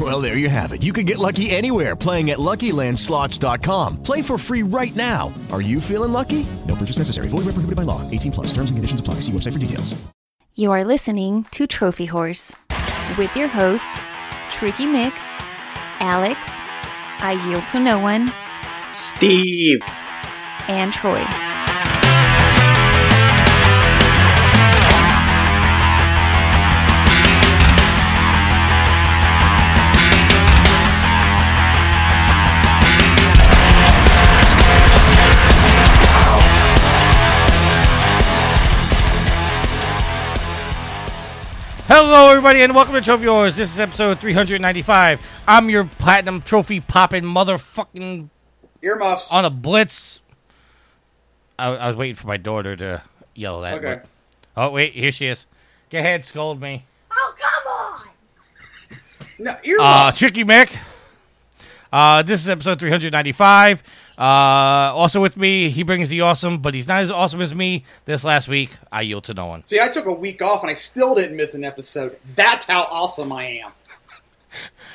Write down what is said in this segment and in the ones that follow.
Well, there you have it. You can get lucky anywhere playing at LuckyLandSlots.com. Play for free right now. Are you feeling lucky? No purchase necessary. Void where prohibited by law. 18 plus. Terms and conditions apply. See website for details. You are listening to Trophy Whores with your hosts, Tricky Mick, Alex, I Yield to No One, Steve. and Troy. Hello, everybody, and welcome to Trophy Whores. This is episode 395. I'm your platinum trophy popping motherfucking Earmuffs. on a blitz. I, I was waiting for my daughter to yell that. Okay. but- oh, wait, here she is. Go ahead, scold me. Oh come on! No, Uh, earmuffs. Tricky Mick. Uh, this is episode 395. Uh, also with me, he brings the awesome, but he's not as awesome as me. This last week, I yield to no one. See, I took a week off and I still didn't miss an episode. That's how awesome I am.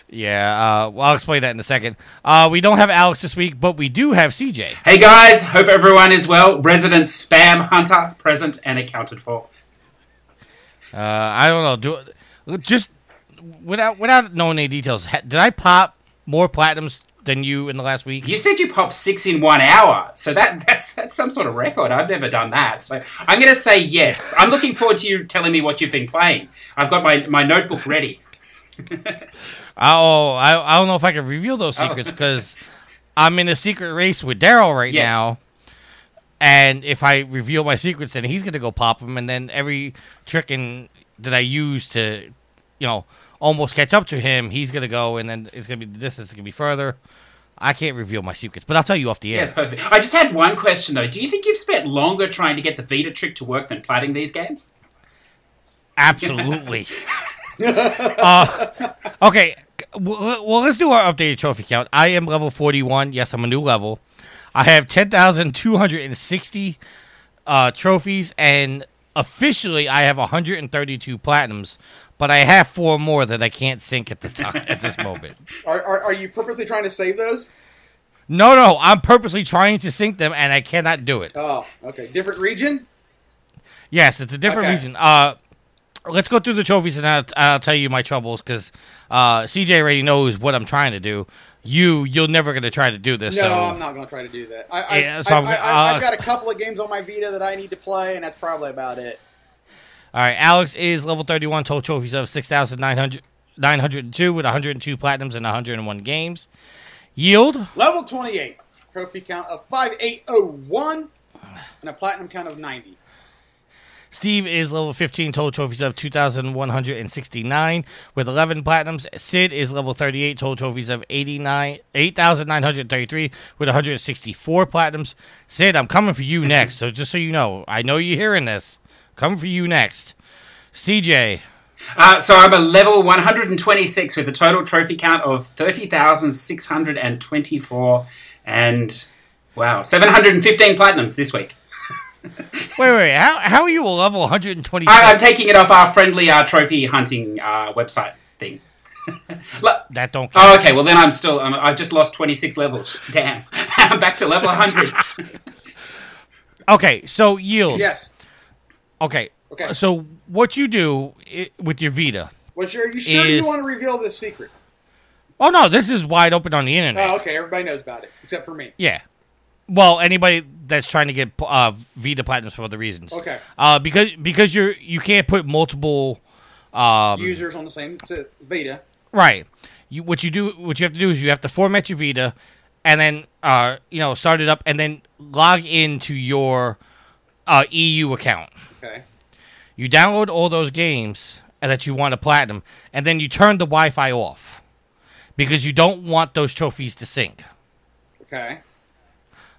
Yeah, uh, well, I'll explain that in a second. Uh, we don't have Alex this week, but we do have CJ. Hey guys, hope everyone is well. Resident spam hunter present and accounted for. Uh, I don't know. Do just without without knowing any details. Did I pop more platinums than you in the last week? You said you popped six in one hour, so that that's that's some sort of record. I've never done that, so I'm going to say yes. I'm looking forward to you telling me what you've been playing. I've got my, my notebook ready. Oh, I, I don't know if I can reveal those oh. secrets because I'm in a secret race with Daryl right Yes. now. And if I reveal my secrets, then he's gonna go pop them, and then every trick that I use to, you know, almost catch up to him, he's gonna go, and then it's gonna be the distance is gonna be further. I can't reveal my secrets, but I'll tell you off the air. Yes, perfect. I just had one question though. Do you think you've spent longer trying to get the Vita trick to work than platting these games? Absolutely. uh, okay. Well, let's do our updated trophy count. I am level 41. Yes, I'm a new level. I have 10,260 uh, trophies, and officially I have 132 platinums, but I have four more that I can't sync at the time at this moment. Are, are, are you purposely trying to save those? No, no, I'm purposely trying to sync them, and I cannot do it. Oh, okay. Different region? Yes, it's a different Okay. reason. Uh, let's go through the trophies, and I'll, I'll tell you my troubles because uh, CJ already knows what I'm trying to do. You, you're never gonna try to do this. No, so. I'm not going to try to do that. I, I, Yeah, so I, I'm- I, uh, have got a couple of games on my Vita that I need to play, and that's probably about it. All right, Alex is level 31, total trophies of 6,900 902 with 102 platinums and 101 games. Yield, Level 28. Trophy count of 5801 and a platinum count of 90. Steve is level 15, total trophies of 2,169 with 11 platinums. Sid is level 38, total trophies of 89 8,933 with 164 platinums. Sid, I'm coming for you next, so just so you know, I know you're hearing this. Coming for you next. CJ, Uh, so I'm a level 126 with a total trophy count of 30,624 and wow, 715 platinums this week. wait, wait, how, how are you a level 126? I, I'm taking it off our friendly uh, trophy hunting uh, website thing. That don't count. oh, okay. Well, then I'm still. I'm, I've just lost 26 levels. Damn. I'm back to level 100. Okay, so yield. Yes. Okay. Okay. So what you do i- with your Vita? Well, sure, you sure Is- you want to reveal this secret? Oh no, this is wide open on the internet. Oh, okay. Everybody knows about it except for me. Yeah. Well, anybody that's trying to get uh, Vita platinums for other reasons. Okay. Uh, because because you're you can't put multiple. Um, Users on the same s- Vita. Right. You what you do what you have to do is you have to format your Vita, and then uh you know start it up and then log into your uh, EU account. Okay. You download all those games that you want to platinum, and then you turn the Wi-Fi off because you don't want those trophies to sync. Okay.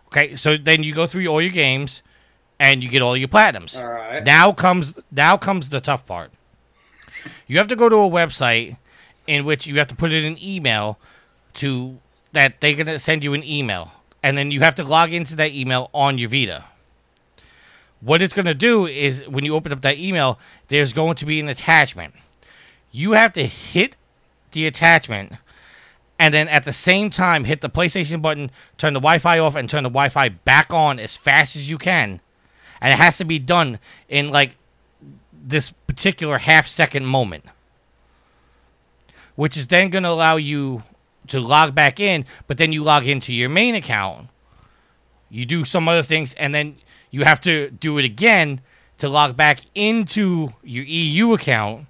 Okay, so then you go through all your games, and you get all your platinums. All right. Now comes now comes the tough part. You have to go to a website in which you have to put in an email to that they're gonna send you an email, and then you have to log into that email on your Vita. What it's gonna do is when you open up that email, there's going to be an attachment. You have to hit the attachment and then at the same time hit the PlayStation button, turn the Wi-Fi off, and turn the Wi-Fi back on as fast as you can. And it has to be done in like this particular half second moment, which is then going to allow you to log back in. But then you log into your main account, you do some other things, and then you have to do it again to log back into your EU account.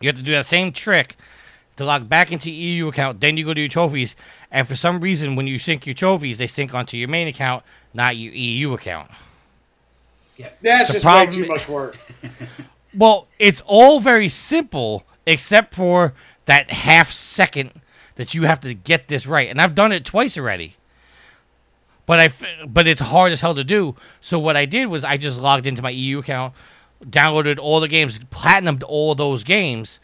You have to do that same trick to log back into EU account. Then you go to your trophies, and for some reason, when you sync your trophies, they sync onto your main account, not your EU account. Yeah, That's The just problem- way too much work. Well, it's all very simple except for that half second that you have to get this right, and I've done it twice already. But I, f- but it's hard as hell to do. So what I did was I just logged into my EU account, downloaded all the games, platinumed all those games,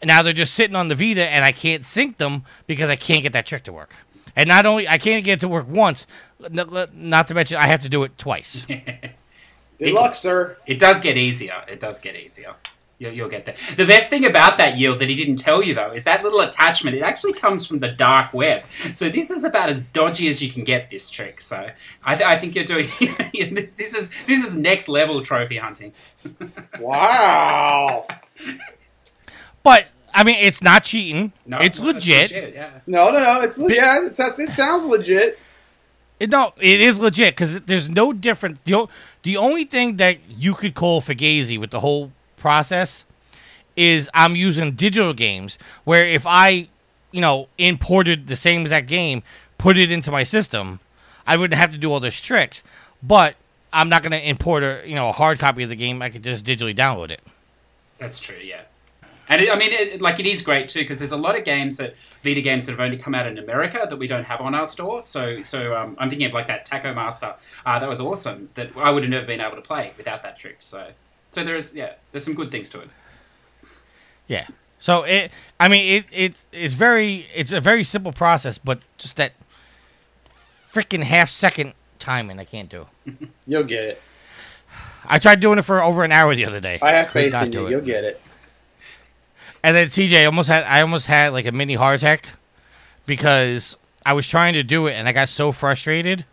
and now they're just sitting on the Vita, and I can't sync them because I can't get that trick to work. And not only I can't get it to work once, not to mention I have to do it twice. Good luck, sir. It does get easier. It does get easier. You'll, you'll get there. The best thing about that yield that he didn't tell you though is that little attachment. It actually comes from the dark web. So this is about as dodgy as you can get this trick. So I, th- I think you're doing. this is this is next level trophy hunting. Wow. But I mean, it's not cheating. No, it's no, it's legit. legit, yeah. No, no, no. It's yeah. It, sounds- it sounds legit. It, no, it is legit because there's no different. The, o- the only thing that you could call fugazi with the whole process is I'm using digital games where if I, you know, imported the same exact game, put it into my system, I wouldn't have to do all those tricks. But I'm not going to import a you know a hard copy of the game. I could just digitally download it. That's true, yeah. And it, I mean, it, like it is great too because there's a lot of games that Vita games that have only come out in America that we don't have on our store. So, so um, I'm thinking of like that Taco Master. Uh, that was awesome. That I would have never been able to play without that trick. So, so there's yeah, there's some good things to it. Yeah. So it, I mean, it it it's very it's a very simple process, but just that freaking half second timing I can't do. You'll get it. I tried doing it for over an hour the other day. I have faith in you. it. You'll get it. And then CJ almost had I almost had like a mini heart attack because I was trying to do it and I got so frustrated.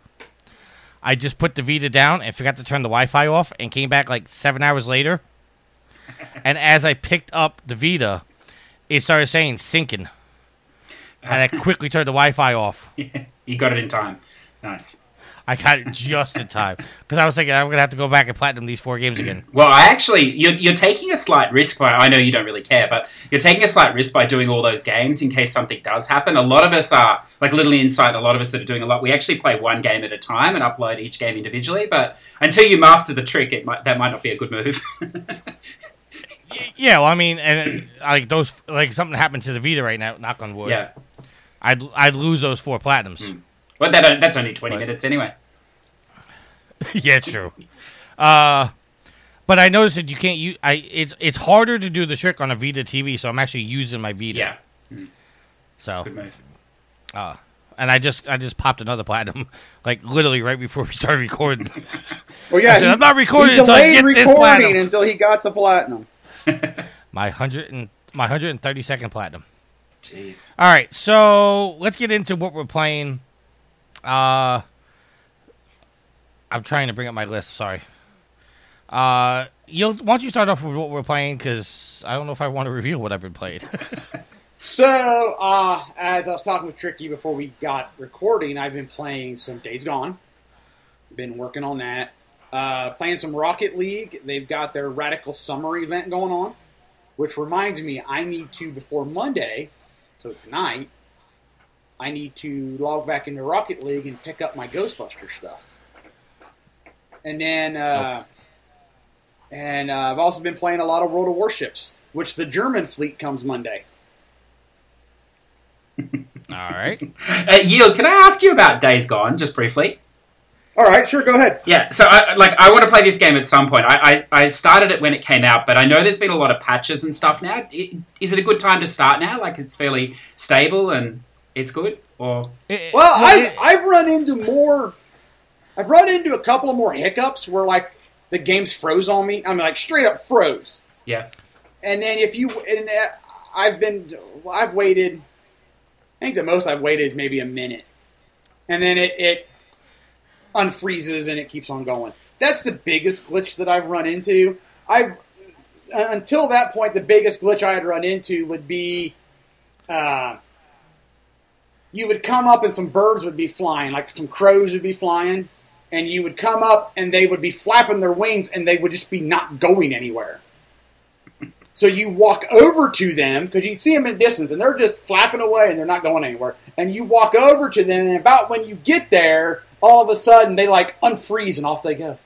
I just put the Vita down and forgot to turn the Wi-Fi off and came back like seven hours later. and as I picked up the Vita, it started saying "sinking," and I quickly turned the Wi-Fi off. You got it in time. Nice. I got it just in time because I was thinking I'm gonna have to go back and platinum these four games again. Well, I actually, you're, you're taking a slight risk. By, I know you don't really care, but you're taking a slight risk by doing all those games in case something does happen. A lot of us are, like little insight, a lot of us that are doing a lot, we actually play one game at a time and upload each game individually. But until you master the trick, it might, that might not be a good move. Yeah, well, I mean, and like those, like something happened to the Vita right now. Knock on wood. yeah. I'd I'd lose those four platinums. Hmm. Well, that, that's only 20 minutes anyway. yeah, true. Uh, but I noticed that you can't use. I it's it's harder to do the trick on a Vita TV, so I'm actually using my Vita. Yeah. So Good move. Uh, and I just I just popped another platinum, like literally right before we started recording. Well, yeah, I said, he- I'm not recording He until I delayed get recording platinum. until he got to platinum. my hundred and my hundred and thirty second platinum. Jeez. All right, so let's get into what we're playing. Uh, I'm trying to bring up my list. Sorry. Uh, you'll why don't you start off with what we're playing? Because I don't know if I want to reveal what I've been playing. So, uh, as I was talking with Tricky before we got recording, I've been playing some Days Gone. Been working on that. Uh, playing some Rocket League. They've got their Radical Summer event going on, which reminds me I need to before Monday, so tonight, I need to log back into Rocket League and pick up my Ghostbuster stuff. And then, uh, and uh, I've also been playing a lot of World of Warships, which the German fleet comes Monday. All right. Uh, Yield, can I ask you about Days Gone just briefly? All right, sure, go ahead. Yeah, so I, like I want to play this game at some point. I, I, I started it when it came out, but I know there's been a lot of patches and stuff now. Is it a good time to start now? Like it's fairly stable and it's good, or Well, I've, I've run into more. I've run into a couple of more hiccups where like the game's froze on me. I mean, like straight up froze. yeah, And then if you and uh, I've been I've waited. I think the most I've waited is maybe a minute, and then it, it unfreezes and it keeps on going. That's the biggest glitch that I've run into. I've uh, until that point, the biggest glitch I had run into would be. Uh, you would come up and some birds would be flying, like some crows would be flying, and you would come up and they would be flapping their wings and they would just be not going anywhere. So you walk over to them because you see them in distance and they're just flapping away and they're not going anywhere. And you walk over to them and about when you get there, all of a sudden they like unfreeze and off they go.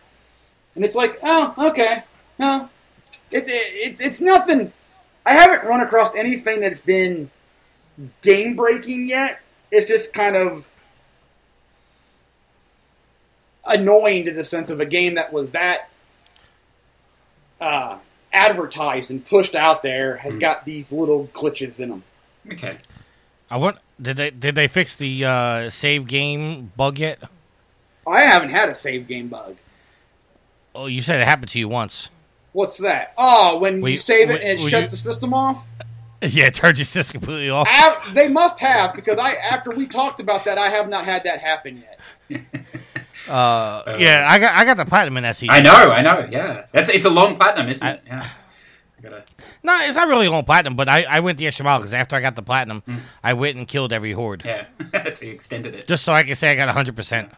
And it's like, oh, okay, no, it, it, it's nothing. I haven't run across anything that's been game breaking yet. It's just kind of annoying to the sense of a game that was that uh, advertised and pushed out there has got these little glitches in them. okay. I want. Did they did they fix the uh, save game bug yet? I haven't had a save game bug. Oh, you said it happened to you once. What's that? Oh, when Will you you- save it will- and it will shuts you- the system off? Yeah, it turned your system completely off. Av- they must have because I after we talked about that, I have not had that happen yet. Uh, uh, yeah, I got I got the platinum in that season. I know, I know. Yeah, that's it's a long platinum, isn't it? Yeah. Gotta. No, it's not really on platinum, but I, I went the extra mile because after I got the platinum, hmm. I went and killed every horde Yeah, so you extended it. just so I can say I got hundred percent.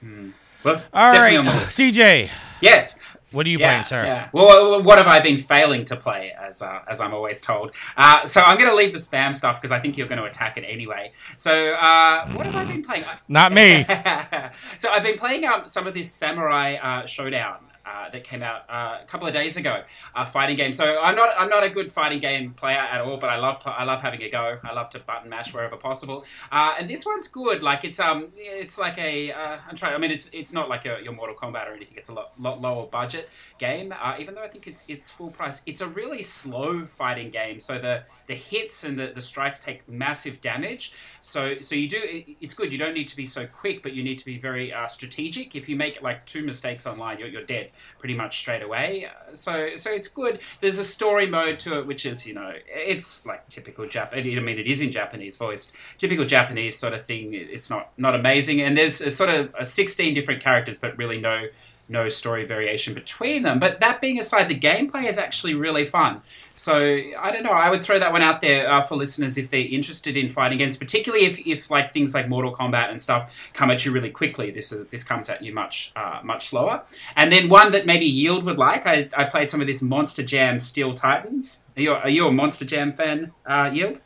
Hmm. Well, All right, on the list. CJ, Yes. What are you Yeah, playing, sir? yeah. Well, what have I been failing to play, as uh, as I'm always told? Uh, so I'm going to leave the spam stuff because I think you're going to attack it anyway. So uh, what have I been playing? Not me. so I've been playing um, some of this Samurai uh, Shodown. Uh, that came out uh, a couple of days ago, a fighting game. So I'm not I'm not a good fighting game player at all, but I love I love having a go. I love to button mash wherever possible. Uh, and this one's good. Like it's um it's like a uh, I'm trying. I mean it's it's not like a, your Mortal Kombat or anything. It's a lot, lot lower budget game. Uh, even though I think it's it's full price. It's a really slow fighting game. So the the hits and the, the strikes take massive damage. So so you do it, it's good. You don't need to be so quick, but you need to be very uh, strategic. If you make like two mistakes online, you're, you're dead pretty much straight away. Uh, So so it's good. There's a story mode to it, which is you know it's like typical Jap. I mean it is in Japanese voiced, typical Japanese sort of thing. It's not not amazing, and there's a sort of uh 16 different characters, but really no no story variation between them. But that being aside, the gameplay is actually really fun. So I don't know. I would throw that one out there uh, for listeners if they're interested in fighting games, particularly if, if like things like Mortal Kombat and stuff come at you really quickly. This uh, this comes at you much uh, much slower. And then one that maybe Yield would like. I, I played some of this Monster Jam Steel Titans. Are you, are you a Monster Jam fan, uh, Yield?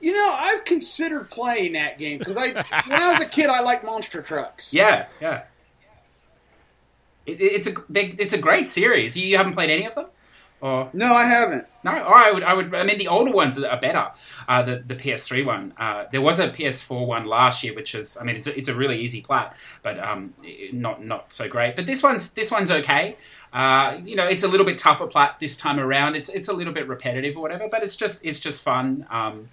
You know, I've considered playing that game because I when I was a kid, I liked monster trucks. Yeah, yeah. It, it's a they, it's a great series. You, you haven't played any of them, or No, I haven't. No, or I would, I would. I mean, the older ones are better. Uh, the the PS3 one. Uh, there was a PS4 one last year, which is, I mean, it's a, it's a really easy plat, but um, not not so great. But this one's this one's okay. Uh, you know, it's a little bit tougher plat this time around. It's it's a little bit repetitive or whatever, but it's just it's just fun. Um,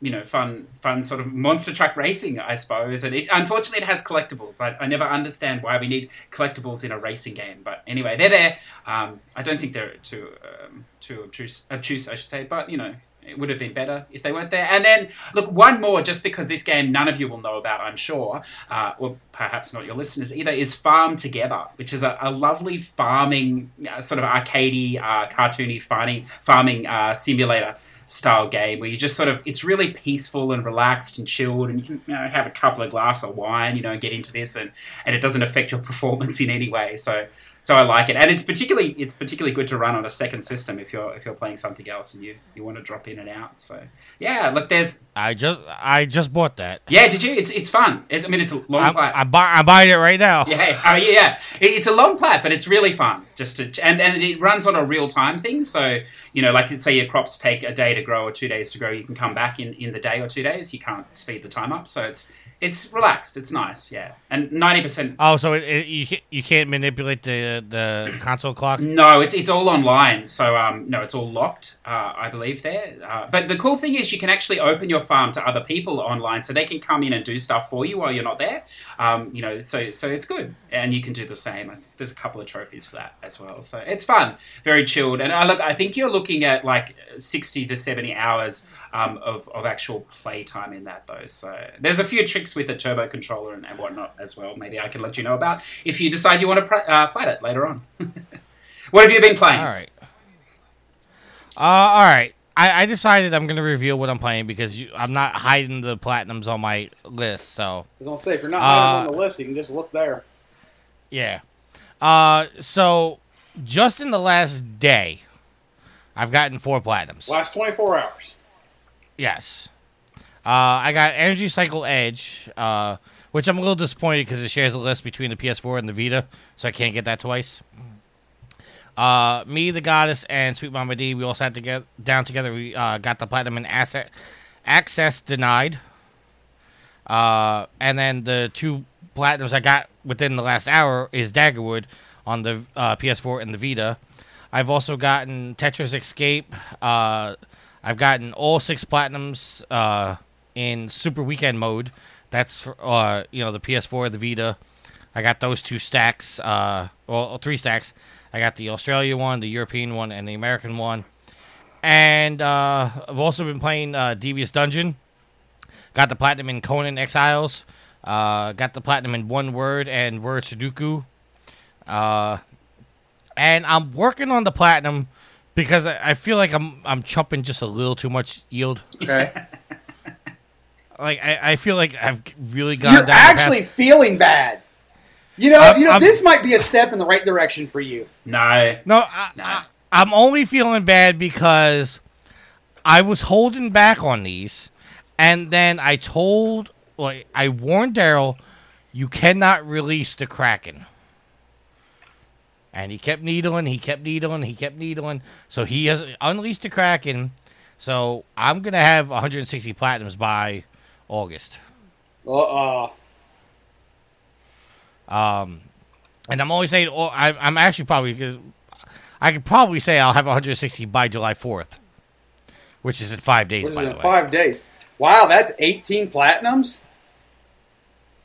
you know, fun, fun sort of monster truck racing, I suppose. And it, unfortunately, it has collectibles. I, I never understand why we need collectibles in a racing game. But anyway, they're there. Um, I don't think they're too um, too obtuse, obtuse, I should say. But you know, it would have been better if they weren't there. And then, look, one more, just because this game none of you will know about, I'm sure, uh, or perhaps not your listeners either, is Farm Together, which is a, a lovely farming, uh, sort of arcadey, uh, cartoony farming, farming uh, simulator style game where you just sort of it's really peaceful and relaxed and chilled, and you can you know, have a couple of glass of wine, you know, get into this, and and it doesn't affect your performance in any way. So so I like it, and it's particularly it's particularly good to run on a second system if you're if you're playing something else and you you want to drop in and out. So yeah, look, there's I just I just bought that. yeah, did you? It's it's fun. It's, I mean, it's a long I'm, plat. I'm, buy, I'm buying it right now. Yeah, oh yeah, It- it's a long plat, but it's really fun. Just to and and it runs on a real time thing. So you know, like say your crops take a day to grow or two days to grow, you can come back in in the day or two days. You can't speed the time up, so it's it's relaxed. It's nice, yeah. And ninety percent. Oh, so it, it, you you can't manipulate the the console clock. No, it's it's all online. So um, no, it's all locked. Uh, I believe there. Uh, but the cool thing is, you can actually open your farm to other people online, so they can come in and do stuff for you while you're not there. Um, you know, so so it's good, and you can do the same. There's a couple of trophies for that as well. So it's fun, very chilled. And I look, I think you're looking at like sixty to seventy hours um, of of actual play time in that though. So there's a few tricks with the turbo controller and, and whatnot as well. Maybe I can let you know about if you decide you want to pr- uh, play it later on. what have you been playing? All right. Uh, all right. I, I decided I'm gonna reveal what I'm playing because you, I'm not hiding the platinums on my list. So I was gonna say if you're not Uh, hiding on the list, you can just look there. yeah. Uh, so just in the last day, I've gotten four platinums. Last 24 hours. Yes. Uh, I got Energy Cycle Edge, uh, which I'm a little disappointed because it shares a list between the PS4 and the Vita, so I can't get that twice. Uh, me, the Goddess, and Sweet Mama D, we all sat together down together. We uh, got the platinum and asset access denied. Uh, and then the two platinums I got within the last hour is Daggerwood on the uh, PS4 and the Vita. I've also gotten Tetra's Escape. Uh, I've gotten all six platinums uh, in Super Weekend mode. That's uh, you know the PS4, the Vita. I got those two stacks, uh, well, three stacks. I got the Australia one, the European one, and the American one. And uh, I've also been playing uh, Devious Dungeon. Got the platinum in Conan Exiles. Uh, got the platinum in One Word and Word Sudoku. Uh, and I'm working on the platinum because I, I feel like I'm I'm chumping just a little too much yield. Okay. Like I, I feel like I've really gone You're down. the path- actually feeling bad. You know, I'm- you know, I'm- this might be a step in the right direction for you. No. No, I, I, I'm only feeling bad because I was holding back on these, and then I told, like, I warned Daryl, you cannot release the Kraken. And he kept needling, he kept needling, he kept needling. So he has unleashed the Kraken. So I'm gonna have 160 platinums by August. Uh, uh Um, and I'm only saying, oh, I, I'm actually probably, I could probably say I'll have 160 by July 4th, which is in five days, by the in way. five days. Wow, that's 18 platinums?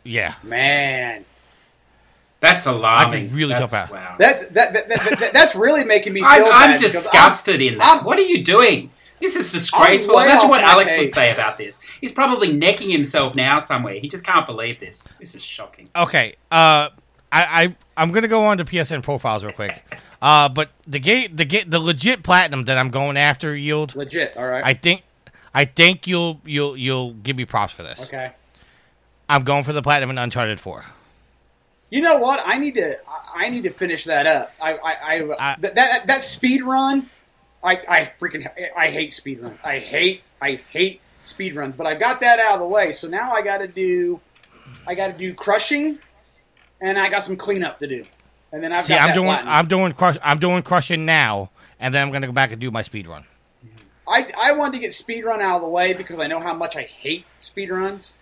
Yeah. Man. That's alarming. I could really that's, jump out. Wow. That's that, that, that, that- that's really making me feel I'm, bad I'm because disgusted in that. I'm- what are you doing? This is disgraceful. Imagine what my Alex would say about this. He's probably necking himself now somewhere. He just can't believe this. This is shocking. Okay. Uh, I, I I'm gonna go on to PSN profiles real quick. Uh, but the gate the gate the legit platinum that I'm going after yield. Legit, all right. I think I think you'll you'll you'll give me props for this. okay. I'm going for the platinum in Uncharted Four. You know what? I need to. I- need to finish that up. I, I, I, I- that, that that speed run. I, I freaking I hate speed runs. I hate I hate speed runs. But I got that out of the way. So now I got to do. I got to do crushing, and I got some cleanup to do. And then I've See, I'm doing platinum. I'm doing crush I'm doing crushing now, and then I'm gonna go back and do my speed run. I, I wanted to get speed run out of the way because I know how much I hate speed runs.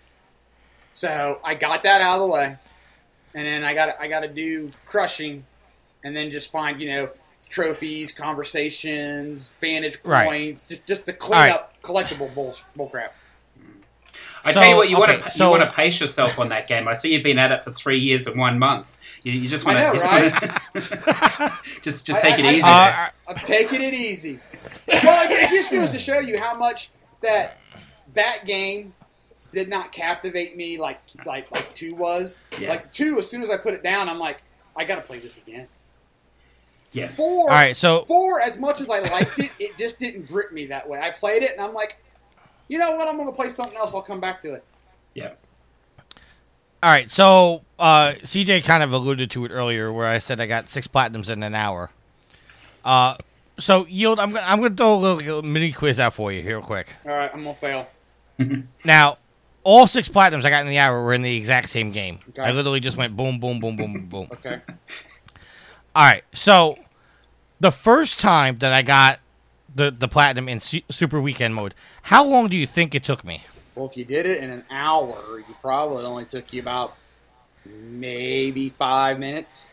So I got that out of the way, and then I got I got to do crushing, and then just find you know trophies, conversations, vantage Right. points, just just the clean All right. up collectible bull bullcrap. I So, tell you what, you okay, want to so- you want to pace yourself on that game. I see you've been at it for three years and one month. You, you just want to just just take I- it I- easy. I- there. Uh, I'm taking it easy. well, it it just goes to show you how much that that game did not captivate me like like like two was. Yeah. Like two, as soon as I put it down, I'm like, I gotta play this again. Yeah. Four. All right, so- four. As much as I liked it, it just didn't grip me that way. I played it, and I'm like, you know what? I'm gonna play something else. I'll come back to it. Yeah. All right, so uh, CJ kind of alluded to it earlier, where I said I got six platinums in an hour. Uh, so yield, I'm gonna I'm gonna throw a little mini quiz out for you here, real quick. All right, I'm gonna fail. Now, all six platinums I got in the hour were in the exact same game. Okay. I literally just went boom, boom, boom, boom, boom, boom. Okay. All right, so the first time that I got the the platinum in su- Super Weekend mode, how long do you think it took me? Well, if you did it in an hour, you probably only took you about maybe five minutes.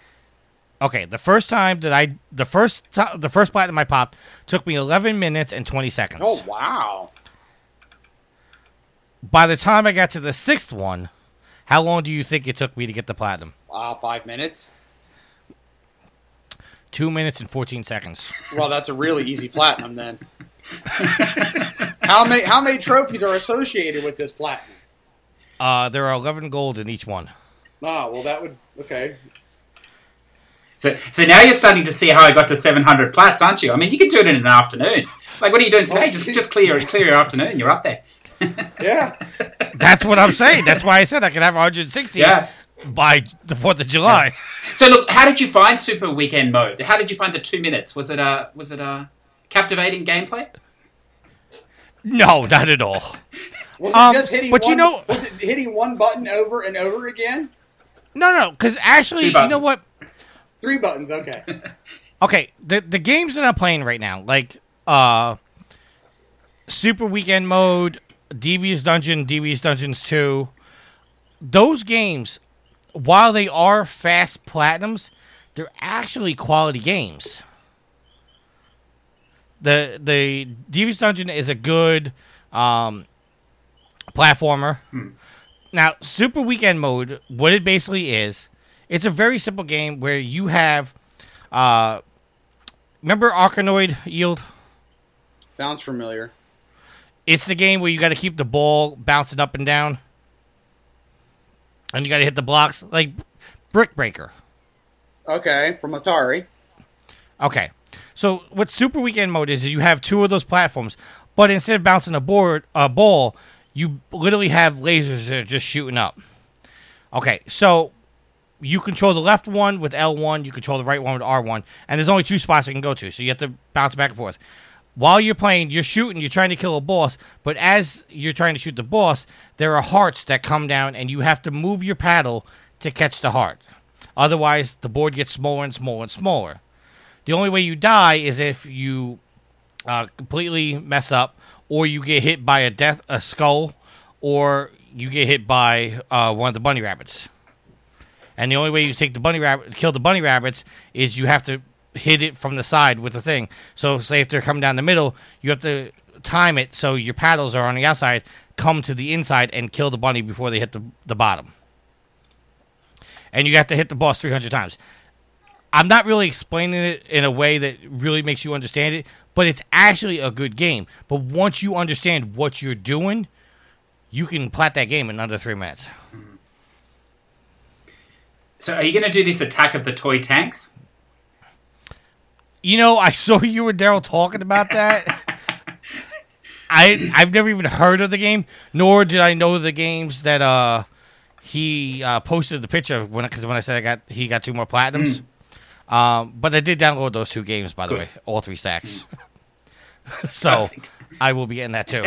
Okay, the first time that I the first ti- the first platinum I popped took me 11 minutes and 20 seconds. Oh wow! By the time I got to the sixth one, how long do you think it took me to get the platinum? Wow, five minutes. Two minutes and 14 seconds. Well, that's a really easy platinum then. how many how many trophies are associated with this platinum? Uh, there are 11 gold in each one. Oh, well, that would okay. So, so now you're starting to see how I got to 700 plats, aren't you? I mean, you could do it in an afternoon. Like, what are you doing today? Oh, just, just clear, clear your afternoon. You're up there. Yeah. That's what I'm saying. That's why I said I could have 160 Yeah. by the 4th of July. So, look, how did you find Super Weekend mode? How did you find the two minutes? Was it a was it a captivating gameplay? No, not at all. Was it Um, just hitting but one? you know- was it hitting one button over and over again? No, no, because actually, you know what? Three buttons. Okay. Okay, the the games that I'm playing right now, like uh Super Weekend Mode, Devious Dungeon, Devious Dungeons 2, those games, while they are fast platinums, they're actually quality games. The the Devious Dungeon is a good um platformer. Now, Super Weekend Mode, what it basically is, it's a very simple game where you have uh remember Arkanoid Yield? Sounds familiar. It's the game where you got to keep the ball bouncing up and down, and you got to hit the blocks like Brick Breaker. Okay, from Atari. Okay, so what Super Weekend Mode is is you have two of those platforms, but instead of bouncing a board a ball, you literally have lasers that are just shooting up. Okay, so you control the left one with L1, you control the right one with R1, and there's only two spots you can go to, so you have to bounce back and forth. While you're playing, you're shooting, you're trying to kill a boss, but as you're trying to shoot the boss, there are hearts that come down, and you have to move your paddle to catch the heart. Otherwise, the board gets smaller and smaller and smaller. The only way you die is if you uh, completely mess up, or you get hit by a death, a skull, or you get hit by uh, one of the bunny rabbits. And the only way you take the bunny rabbit, kill the bunny rabbits, is you have to hit it from the side with the thing. So, say if they're coming down the middle, you have to time it so your paddles are on the outside, come to the inside, and kill the bunny before they hit the the bottom. And you have to hit the boss 300 times. I'm not really explaining it in a way that really makes you understand it, but it's actually a good game. But once you understand what you're doing, you can plat that game in under three minutes. So, are you going to do this Attack of the Toy Tanks? You know, I saw you and Daryl talking about that. I I've never even heard of the game, nor did I know the games that uh he uh, posted the picture of when because when I said I got he got two more platinums. Um, but I did download those two games by the Good. way, all three stacks. so I will be getting that too.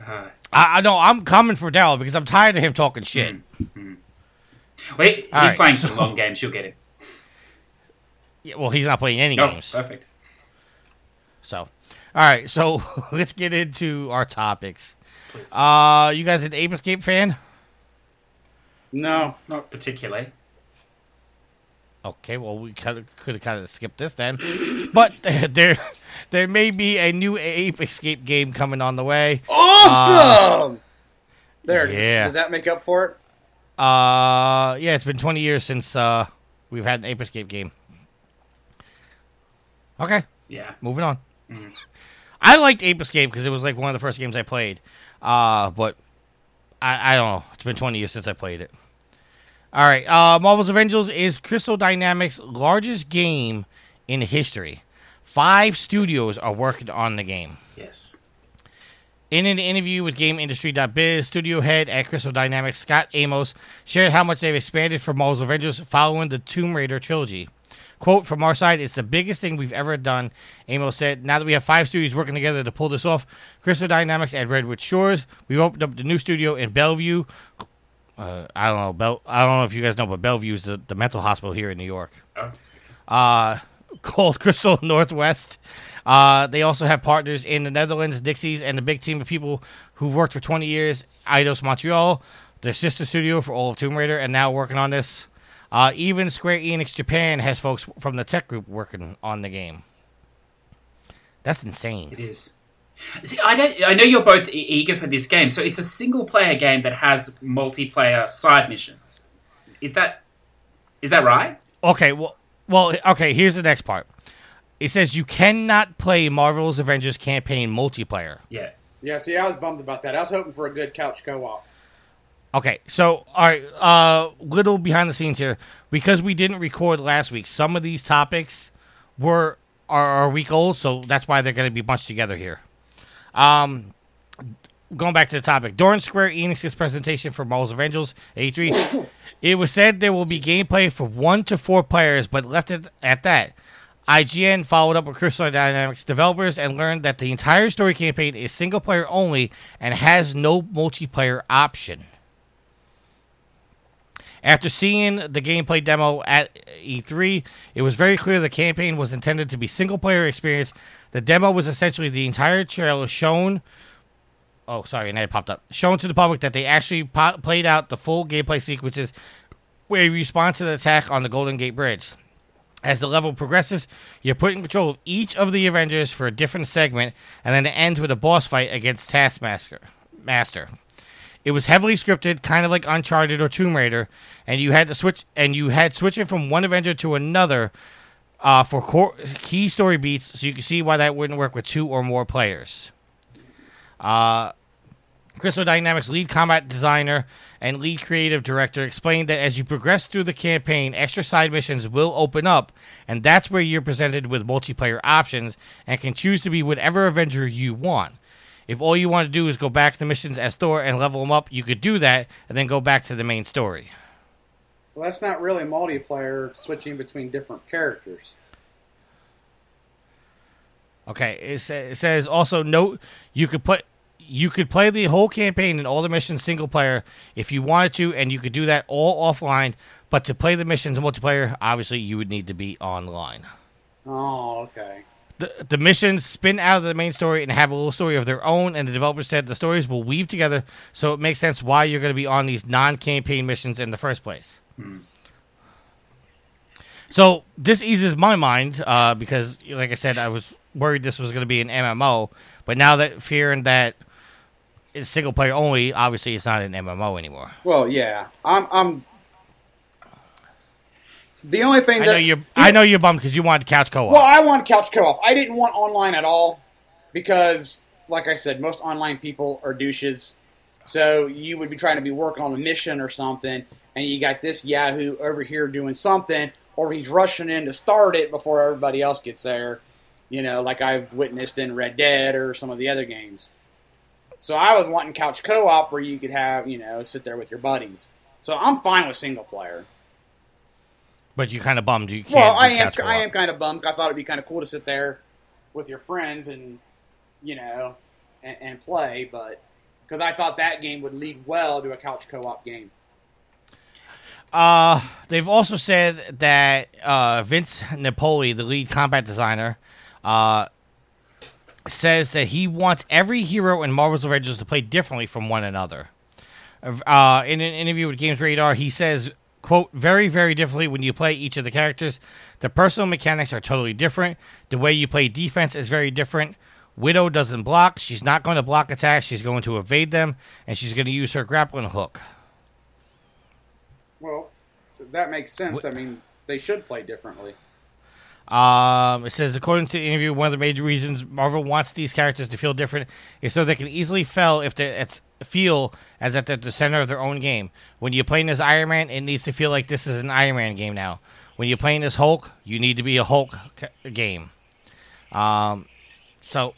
Uh, I, I know I'm coming for Daryl because I'm tired of him talking shit. wait, he's All right, playing so- some long games. You'll get him. Yeah, well, he's not playing any games. perfect. So, all right. So let's get into our topics. Please. Uh, you guys an Ape Escape fan? No. Not particularly. Okay, well we could have kind of skipped this then, but there there may be a new Ape Escape game coming on the way. Awesome. there. does- yeah. Does that make up for it? Uh, yeah, it's been 20 years since uh we've had an Ape Escape game. Okay, Yeah. moving on. I liked Ape Escape because it was like one of the first games I played. Uh, but I, I don't know. It's been 20 years since I played it. All right. Uh, Marvel's Avengers is Crystal Dynamics' largest game in history. Five studios are working on the game. Yes. In an interview with GameIndustry.biz, studio head at Crystal Dynamics, Scott Amos, shared how much they've expanded for Marvel's Avengers following the Tomb Raider trilogy. Quote from our side, it's the biggest thing we've ever done. Amos said, now that we have five studios working together to pull this off, Crystal Dynamics at Redwood Shores, we've opened up the new studio in Bellevue. Uh, I don't know, Bell- I don't know if you guys know, but Bellevue is the, the mental hospital here in New York Oh. uh, called Crystal Northwest. Uh, they also have partners in the Netherlands, Nixxes, and the big team of people who've worked for 20 years, Eidos Montreal, their sister studio for all of Tomb Raider, and now working on this. Uh, even Square Enix Japan has folks from the tech group working on the game. That's insane. It is. See, I don't. I know you're both eager for this game. So it's a single player game that has multiplayer side missions. Is that is that right? Okay, well, well, okay. Here's the next part. It says you cannot play Marvel's Avengers campaign multiplayer. Yeah. Yeah, see, I was bummed about that. I was hoping for a good couch co-op. Okay, so all right, uh, little behind the scenes here because we didn't record last week. Some of these topics were are, are a week old, so that's why they're going to be bunched together here. Um, going back to the topic, during Square Enix's presentation for Marvel's Avengers A3, it was said there will be gameplay for one to four players, but left it at that. IGN followed up with Crystal Dynamics developers and learned that the entire story campaign is single player only and has no multiplayer option. After seeing the gameplay demo at E3, it was very clear the campaign was intended to be single player experience. The demo was essentially the entire trailer shown. Oh, sorry, and it popped up. Shown to the public that they actually po- played out the full gameplay sequences where you respond to the attack on the Golden Gate Bridge. As the level progresses, you're put in control of each of the Avengers for a different segment, and then it ends with a boss fight against Taskmaster. Master. It was heavily scripted, kind of like Uncharted or Tomb Raider, and you had to switch and you had switching from one Avenger to another uh, for core, key story beats, so you can see why that wouldn't work with two or more players. Uh, Crystal Dynamics lead combat designer and lead creative director explained that as you progress through the campaign, extra side missions will open up, and that's where you're presented with multiplayer options and can choose to be whatever Avenger you want. If all you want to do is go back to the missions as Thor and level them up, you could do that and then go back to the main story. Well, that's not really multiplayer switching between different characters. Okay, it, sa- it says also note you could put you could play the whole campaign and all the missions single player if you wanted to, and you could do that all offline. But to play the missions multiplayer, obviously you would need to be online. Oh, okay. The, the missions spin out of the main story and have a little story of their own, and the developers said the stories will weave together, so it makes sense why you're going to be on these non-campaign missions in the first place. So this eases my mind uh, because, like I said, I was worried this was going to be an MMO, but now that fearing that it's single player only, obviously it's not an MMO anymore. Well, yeah. I'm. I'm. The only thing I that know you're. I know you're bummed because you wanted couch co-op. Well, I want couch co-op. I didn't want online at all because, like I said, most online people are douches. So you would be trying to be working on a mission or something, and you got this Yahoo over here doing something, or he's rushing in to start it before everybody else gets there. You know, like I've witnessed in Red Dead or some of the other games. So I was wanting couch co-op where you could have, you know, sit there with your buddies. So I'm fine with single player. But you kind of bummed you can't. Well, I am. I am kind of bummed. I thought it'd be kind of cool to sit there with your friends and you know and, and play, but because I thought that game would lead well to a couch co-op game. Uh, they've also said that uh, Vince Napoli, the lead combat designer, uh, says that he wants every hero in Marvel's Avengers to play differently from one another. Uh, in an interview with Games Radar, he says, "quote Very, very differently when you play each of the characters. The personal mechanics are totally different. The way you play defense is very different." Widow doesn't block. She's not going to block attacks. She's going to evade them, and she's going to use her grappling hook. Well, that makes sense. I mean, they should play differently. Um, it says, according to the interview, one of the major reasons Marvel wants these characters to feel different is so they can easily feel if they feel as if they're at the center of their own game. When you're playing as Iron Man, it needs to feel like this is an Iron Man game now. When you're playing as Hulk, you need to be a Hulk game. Um, so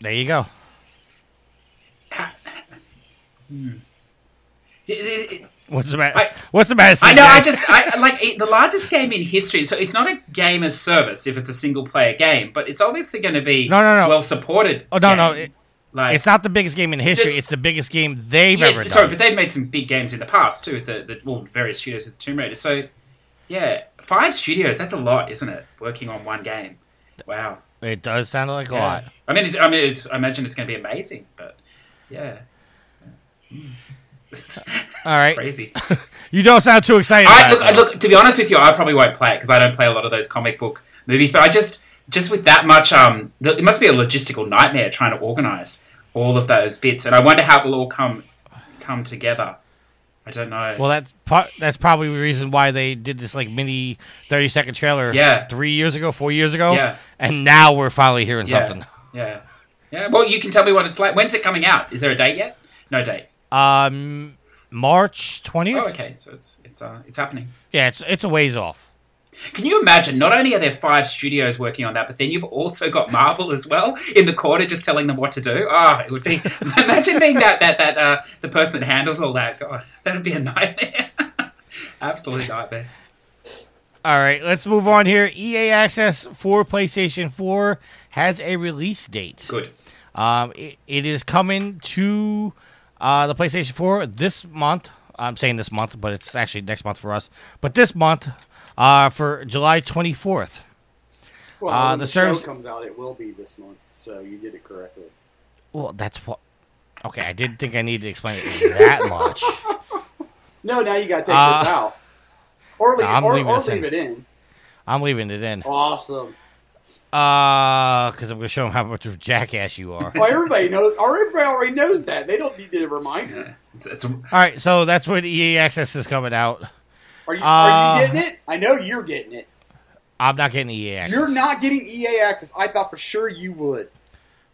there you go. What's the matter? I- What's the matter? I know. I just I like it, the largest game in history. So it's not a game as service if it's a single player game, but it's obviously going to be No, no, no. well supported. Oh no, no, it, like it's not the biggest game in history. The- it's the biggest game they've yes, ever sorry, but they've made some big games in the past too. The the well, various studios with Tomb Raider. So yeah, five studios. That's a lot, isn't it? Working on one game. Wow. It does sound like a lot. I mean, it, I mean, it's, I imagine it's going to be amazing, but yeah. Hmm. All right, Crazy. you don't sound too excited. I look, it, I look. To be honest with you, I probably won't play it because I don't play a lot of those comic book movies. But I just, just with that much, um, it must be a logistical nightmare trying to organize all of those bits, and I wonder how it will all come, come together. I don't know. Well, that's part, that's probably the reason why they did this like mini thirty second trailer. Yeah. three years ago, four years ago. Yeah. and now we're finally hearing yeah, something. yeah, yeah. Well, you can tell me what it's like. When's it coming out? Is there a date yet? No date. Um, March twentieth. Oh, okay. So it's it's uh, it's happening. Yeah, it's it's a ways off. Can you imagine? Not only are there five studios working on that, but then you've also got Marvel as well in the corner, just telling them what to do. Ah, it would be. imagine being that that that uh, the person that handles all that. God, that'd be a nightmare. Absolute nightmare. All right, let's move on here. EA Access for PlayStation 4 has a release date. Good. Um, it, it is coming to uh, the PlayStation 4 this month. I'm saying this month, but it's actually next month for us. But this month, uh, for July 24th. Well, Uh, when the the, service- show comes out, it will be this month, so you did it correctly. Well, that's what. Okay, I didn't think I needed to explain it that much. No, now you got to take Uh, this out, or leave, no, I'm or, leaving or in. leave it in. I'm leaving it in. Awesome. Uh, because I'm going to show them how much of a jackass you are. Well, everybody knows. Or everybody already knows that. They don't need a reminder. It's, it's All right, so that's when EA Access is coming out. Are you, Uh, are you getting it? I know you're getting it. I'm not getting EA Access. You're not getting EA access. I thought for sure you would.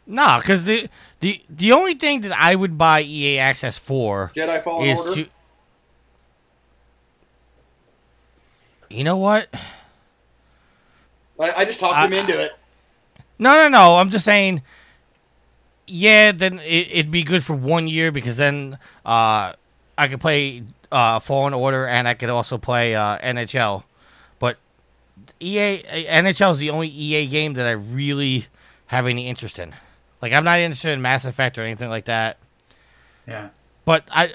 Nah, because the the the only thing that I would buy EA Access for Jedi Fallen is Order. to. You know what? I, I just talked him into it. No, no, no. I'm just saying. Yeah, then it, it'd be good for one year because then uh, I could play uh, Fallen Order and I could also play uh, NHL. But EA NHL is the only EA game that I really have any interest in. Like I'm not interested in Mass Effect or anything like that. yeah. But I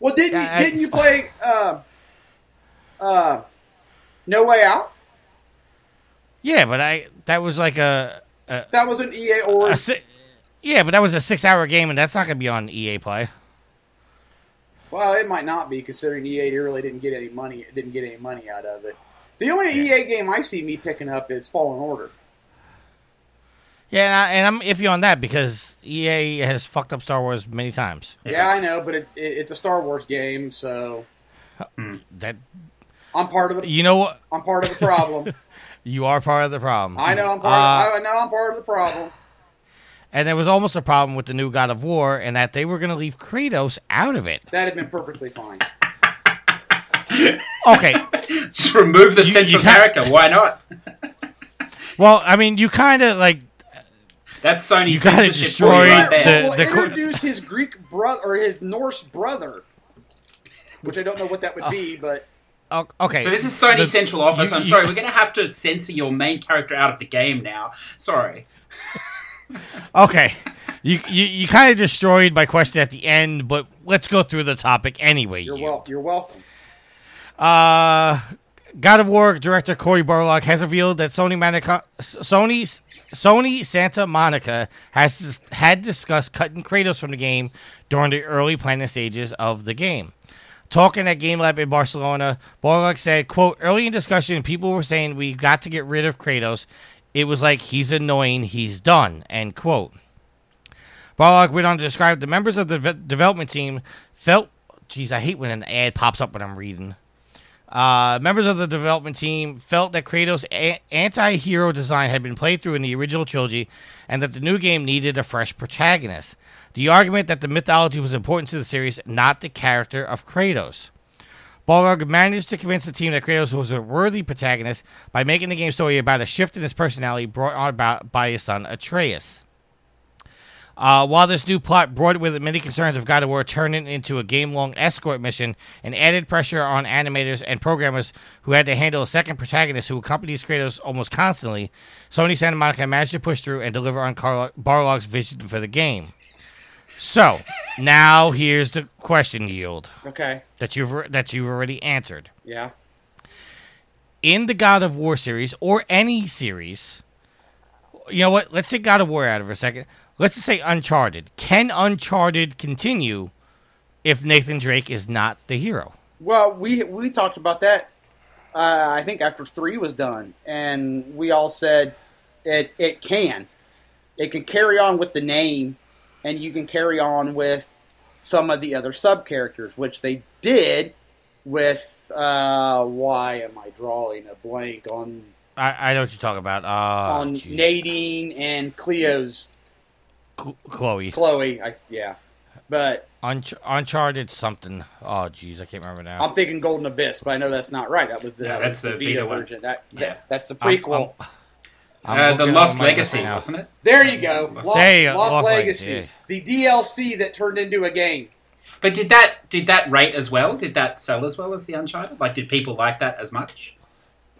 Well, didn't Yeah, I- you, didn't you play uh, uh, No Way Out? Yeah, but I that was like a, a, That was an EA or a si- yeah, but that was a six hour game and that's not gonna be on EA Play. well, it might not be considering EA really didn't get any money. Didn't get any money out of it. The only EA game I see me picking up is Fallen Order. Yeah, and, I, and I'm iffy on that because EA has fucked up Star Wars many times. Yeah, I know, but it, it, it's a Star Wars game, so hmm. That I'm part of the you know what I'm part of the problem. you are part of the problem. I know I'm part. Uh, of, I know I'm part of the problem. and there was almost a problem with the new God of War, and that they were going to leave Kratos out of it. That had been perfectly fine. Okay, Just remove the You- central you can't- character. Why not? well, I mean, you kind of like That's Sony You gotta censorship destroy for you the- there. Well, the introduce his Greek brother or his Norse brother, which I don't know what that would be, but oh, okay. So this is Sony The- Central Office. you- I'm you- sorry, we're going to have to censor your main character out of the game now. Sorry. Okay, you you, you kind of destroyed my question at the end, but let's go through the topic anyway. you're you. wel- You're welcome. Uh, God of War director Cory Barlog has revealed that Sony Monica, Sony Sony Santa Monica has had discussed cutting Kratos from the game during the early planning stages of the game. Talking at Game Lab in Barcelona, Barlog said, "quote Early in discussion, people were saying we got to get rid of Kratos. It was like he's annoying, he's done." End quote. Barlog went on to describe the members of the ve- development team felt. Geez, I hate when an ad pops up when I'm reading. Uh, members of the development team felt that Kratos' a- anti-hero design had been played through in the original trilogy, and that the new game needed a fresh protagonist. The argument that the mythology was important to the series, not the character of Kratos. Barlog managed to convince the team that Kratos was a worthy protagonist by making the game story about a shift in his personality brought on about by his son Atreus. Uh, while this new plot brought with it many concerns of God of War turning into a game long escort mission and added pressure on animators and programmers who had to handle a second protagonist who accompanies Kratos almost constantly, Sony Santa Monica managed to push through and deliver on Barlog's vision for the game. So, now here's the question yield Okay. that you've that you've already answered. Yeah. In the God of War series or any series, you know what? Let's take God of War out of for a second. Let's just say Uncharted. Can Uncharted continue if Nathan Drake is not the hero? Well, we we talked about that. Uh, I think after three was done, and we all said it it can, it can carry on with the name, and you can carry on with some of the other sub characters, which they did with. Uh, why am I drawing a blank on I, I know what you're talking about. Uh, on geez. Nadine and Cleo's Cl- Chloe. Chloe? I yeah, but Unch- Uncharted something. Oh, jeez, I can't remember now. I'm thinking Golden Abyss, but I know that's not right. That was the, Yeah, that that's was the Vita, Vita version. That, Yeah. that that's the prequel. I'm- I'm Uh, the Lost Legacy, now. wasn't it? There you go. Lost, Say it, Lost Lost Legacy. Legacy. The DLC that turned into a game. But did that did that rate as well? Did that sell as well as the Uncharted? Like, did people like that as much?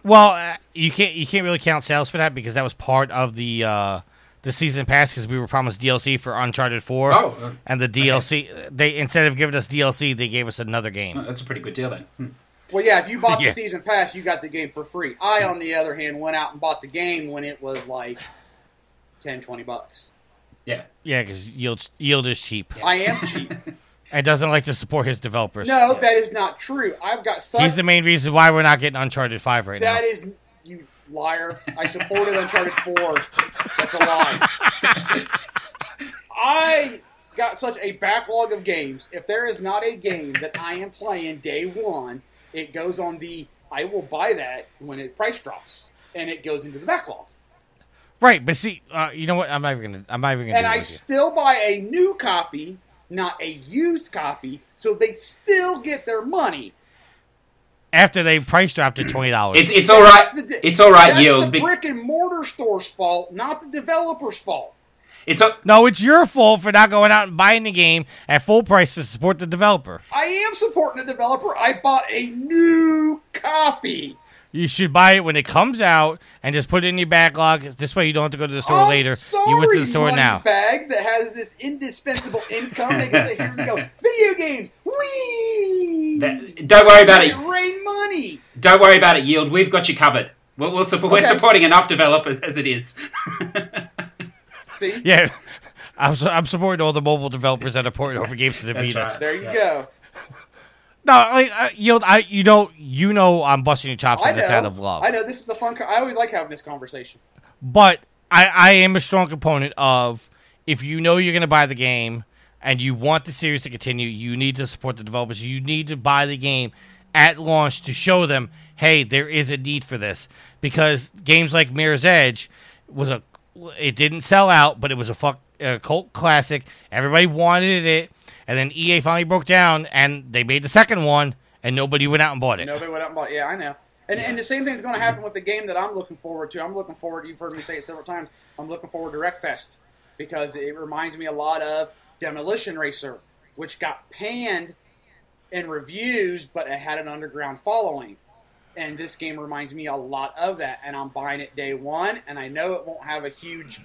Well, uh, you can't you can't really count sales for that because that was part of the uh, the season pass because we were promised DLC for Uncharted Four. Oh, uh, and the DLC they instead of giving us DLC, they gave us another game. That's a pretty good deal then. Hmm. Well, yeah, if you bought Yeah. the season pass, you got the game for free. I, on the other hand, went out and bought the game when it was like 10, 20 bucks. Yeah. Yeah, because yield yield is cheap I am cheap. and doesn't like to support his developers. no, that is not true. I've got such. he's the main reason why we're not getting Uncharted Five right now. That is you liar. I supported Uncharted Four. That's a lie. I got such a backlog of games. If there is not a game that I am playing day one, it goes on the I will buy that when it price drops, and it goes into the backlog. Right, but see, uh, you know what? I'm not even gonna. I'm not even gonna. And I still buy a new copy, not a used copy, so they still get their money. After they price dropped to twenty dollars. It's it's all right. That's the- It's all right. That's Yield. the be- brick and mortar store's fault, not the developer's fault. It's a, no, it's your fault for not going out and buying the game at full price to support the developer. I am supporting the developer. I bought a new copy. You should buy it when it comes out and just put it in your backlog. This way, you don't have to go to the store I'm later. Sorry, you went to the store money now. Bags that has this indispensable income. They can sit here and go video games. Wee. that- don't worry about it. it rain money. Don't worry about it. Yield. We've got you covered. We'll, we'll support, We're Okay. supporting enough developers as it is. See, Yeah, I'm, su- I'm supporting all the mobile developers that are porting over games to the That's Vita. right. there you Yeah. go. No, like uh, you know, I you know you know I'm busting your chops I in this out know. of love. I know this is a fun. Co- I always like having this conversation. But I, I am a strong component of if you know you're going to buy the game and you want the series to continue, you need to support the developers. You need to buy the game at launch to show them, hey, there is a need for this. Because games like Mirror's Edge was a, it didn't sell out, but it was a fuck, a cult classic. Everybody wanted it, and then EA finally broke down and they made the second one, and nobody went out and bought it. Nobody went out and bought. it. Yeah, I know. And, and the same thing's going to happen with the game that I'm looking forward to. I'm looking forward. You've heard me say it several times. I'm looking forward to Wreckfest because it reminds me a lot of Demolition Racer, which got panned in reviews, but it had an underground following. And this game reminds me a lot of that. And I'm buying it day one, and I know it won't have a huge,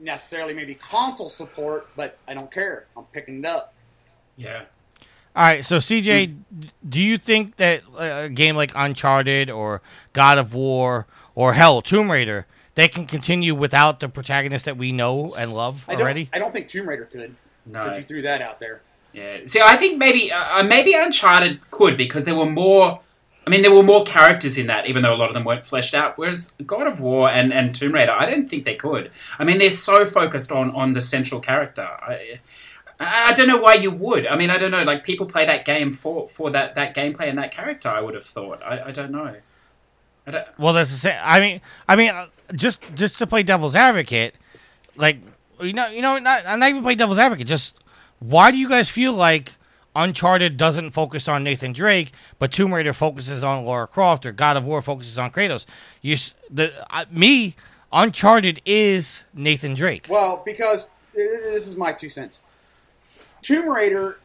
necessarily maybe console support, but I don't care. I'm picking it up. Yeah. All right, so CJ, do you think that uh, a game like Uncharted or God of War or hell Tomb Raider they can continue without the protagonist that we know and love I don't, already? I don't think Tomb Raider could. No. Because you threw that out there. Yeah. See, I think maybe uh, maybe Uncharted could because there were more. I mean, there were more characters in that, even though a lot of them weren't fleshed out. Whereas God of War and, and Tomb Raider, I don't think they could. I mean, they're so focused on on the central character. I, I, don't know why you would. I mean, I don't know. Like people play that game for for that that gameplay and that character. I would have thought. I, I don't know. I don't, Well, that's the same. I mean, I mean, uh, just just to play devil's advocate, like you know, you know, not not even play devil's advocate. Just why do you guys feel like Uncharted doesn't focus on Nathan Drake, but Tomb Raider focuses on Laura Croft, or God of War focuses on Kratos? You the uh, me Uncharted is Nathan Drake. Well, because this is my two cents. Tomb Raider,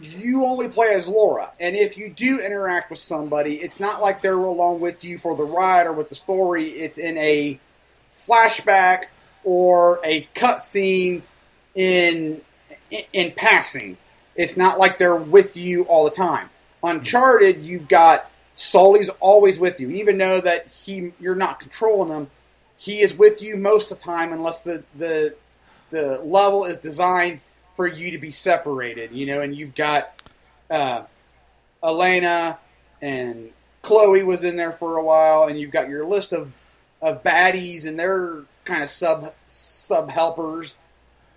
you only play as Laura, and if you do interact with somebody, it's not like they're along with you for the ride or with the story. It's in a flashback or a cutscene in in- in passing. It's not like they're with you all the time. Uncharted, you've got Sully's always with you, even though that he you're not controlling him. He is with you most of the time, unless the the the level is designed for you to be separated. You know, and you've got uh, Elena and Chloe was in there for a while, and you've got your list of of baddies and their kind of sub sub helpers.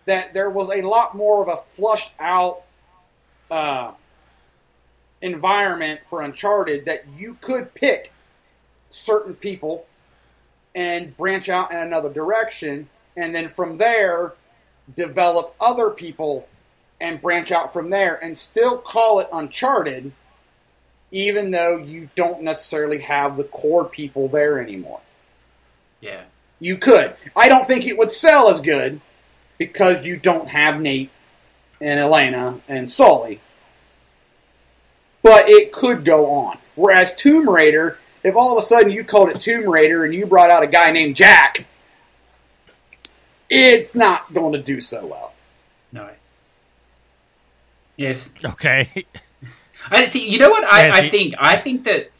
That there was a lot more of a flushed out uh, environment for Uncharted that you could pick certain people and branch out in another direction, and then from there develop other people and branch out from there, and still call it Uncharted, even though you don't necessarily have the core people there anymore. yeah. You could. I don't think it would sell as good because you don't have Nate and Elena and Sully. But it could go on. Whereas Tomb Raider, if all of a sudden you called it Tomb Raider and you brought out a guy named Jack, it's not going to do so well. No. Yes. Okay. I see. You know what I, Yeah, I think? I think that.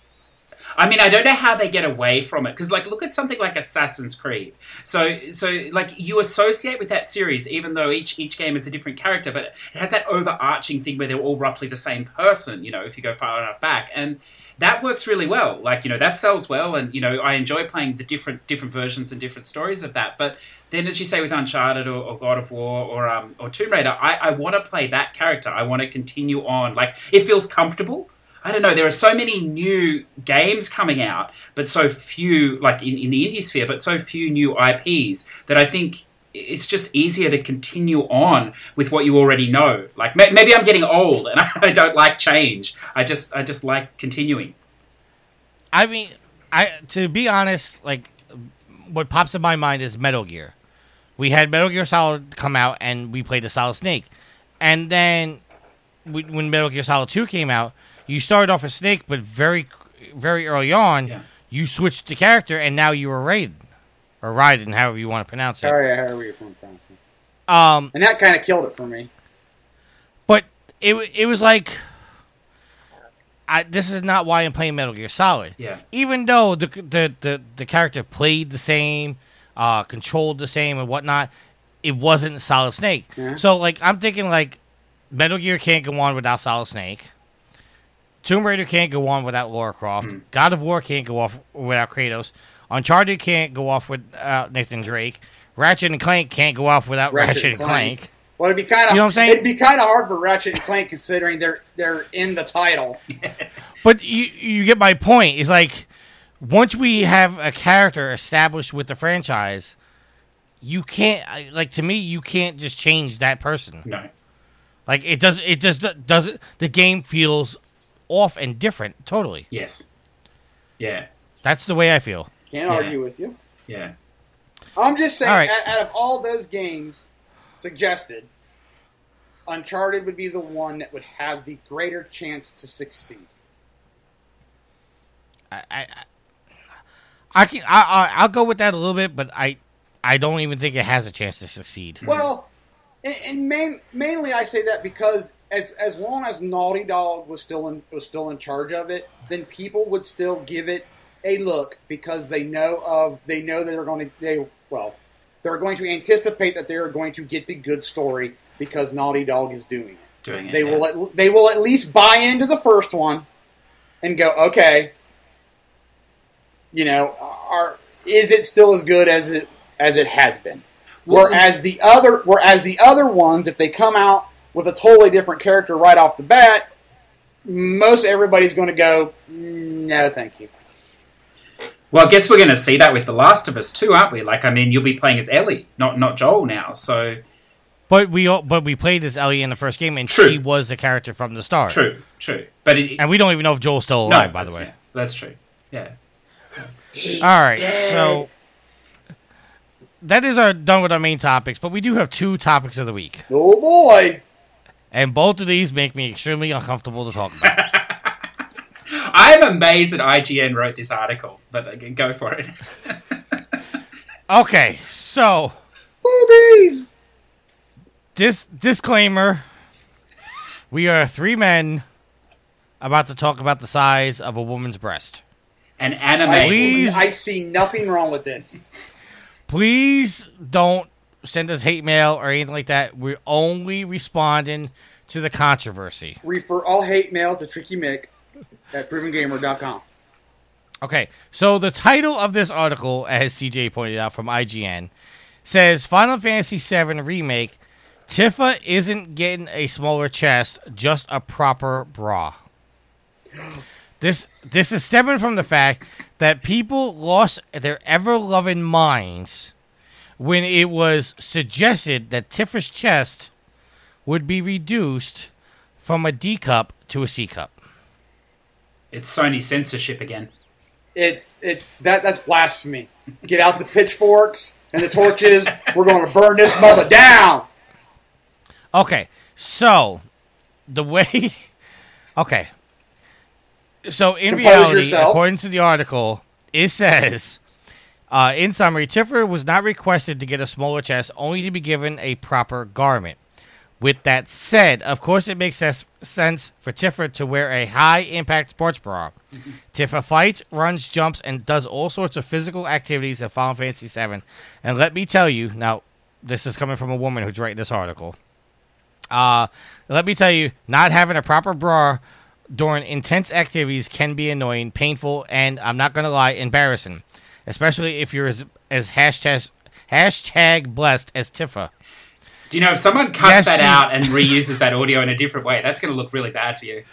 I mean, I don't know how they get away from it because, like, look at something like Assassin's Creed. So, so like you associate with that series, even though each each game is a different character, but it has that overarching thing where they're all roughly the same person. You know, if you go far enough back, and that works really well. Like, you know, that sells well, and you know, I enjoy playing the different different versions and different stories of that. But then, as you say, with Uncharted or, or God of War or um, or Tomb Raider, I, I want to play that character. I want to continue on. Like, it feels comfortable. I don't know. There are so many new games coming out, but so few, like in, in the indie sphere, but so few new IPs that I think it's just easier to continue on with what you already know. Like ma- maybe I'm getting old and I don't like change. I just I just like continuing. I mean, I to be honest, like what pops in my mind is Metal Gear. We had Metal Gear Solid come out, and we played the Solid Snake, and then we, when Metal Gear Solid Two came out, you started off as Snake, but very, very early on, Yeah. you switched the character, and now you were Raiden or Raiden, however you want to pronounce it. Sorry, however you're pronouncing it. Um, And that kind of killed it for me. but it it was like, I this is not why I'm playing Metal Gear Solid. Yeah. Even though the the the, the character played the same, uh, controlled the same and whatnot, it wasn't Solid Snake. Yeah. So like I'm thinking like, Metal Gear can't go on without Solid Snake. Tomb Raider can't go on without Laura Croft. Hmm. God of War can't go off without Kratos. Uncharted can't go off without Nathan Drake. Ratchet and Clank can't go off without Ratchet, and Clank. Well, it'd be kind of You know what I'm saying? It'd be kind of hard for Ratchet and Clank considering they're they're in the title. But you you get my point. It's like once we have a character established with the franchise, you can't like to me you can't just change that person. No. Like it does it just doesn't the game feels off and different totally. Yes. Yeah. That's the way I feel. Can't Yeah. argue with you. Yeah. I'm just saying, All right. out, out of all those games suggested, Uncharted would be the one that would have the greater chance to succeed. I I, I can I, I I'll go with that a little bit, but I I don't even think it has a chance to succeed. Well, and, and main, mainly I say that because as as long as Naughty Dog was still in was still in charge of it, then people would still give it a look because they know of they know that they're going to they well they're going to anticipate that they are going to get the good story because Naughty Dog is doing it. Doing it. They yeah. will at, they will at least buy into the first one and go okay. You know, are is it still as good as it as it has been? Whereas the other, whereas the other ones, if they come out with a totally different character right off the bat, most everybody's going to go, no, thank you. Well, I guess we're going to see that with The Last of Us too, aren't we? Like, I mean, you'll be playing as Ellie, not not Joel now. So But we all, but we played as Ellie in the first game, and True. she was the character from the start. true, true. But it, And we don't even know if Joel's still no, alive, by the way. yeah, that's true. Yeah. All right, so that is our done with our main topics, but we do have two topics of the week, Oh boy. and both of these make me extremely uncomfortable to talk about. I'm amazed that IGN wrote this article, but uh, go for it. okay, so Boobies. dis- disclaimer: we are three men about to talk about the size of a woman's breast. An anime. I see, Please. I see nothing wrong with this. Please don't send us hate mail or anything like that. We're only responding to the controversy. Refer all hate mail to Tricky Mick at provengamer.com. Okay, so the title of this article, as CJ pointed out from IGN, says Final Fantasy VII Remake Tifa isn't getting a smaller chest, just a proper bra. This this is stemming from the fact that people lost their ever loving minds when it was suggested that Tifa's chest would be reduced from a D cup to a C cup. It's Sony censorship again. It's it's that that's blasphemy. Get out the pitchforks and the torches. We're going to burn this mother down. Okay, so the way. Okay. So in Compose reality, yourself. according to the article, it says, uh, in summary, Tifa was not requested to get a smaller chest, only to be given a proper garment. With that said, of course, it makes ses- sense for Tifa to wear a high impact sports bra. Tifa fights, runs, jumps, and does all sorts of physical activities in Final Fantasy VII. And let me tell you, now, this is coming from a woman who's writing this article. Uh, let me tell you, not having a proper bra during intense activities can be annoying, painful, and I'm not gonna lie, embarrassing. Especially if you're as, as hashtag hashtag blessed as Tifa. Do you know if someone cuts Yes, that she- out and reuses that audio in a different way, that's going to look really bad for you.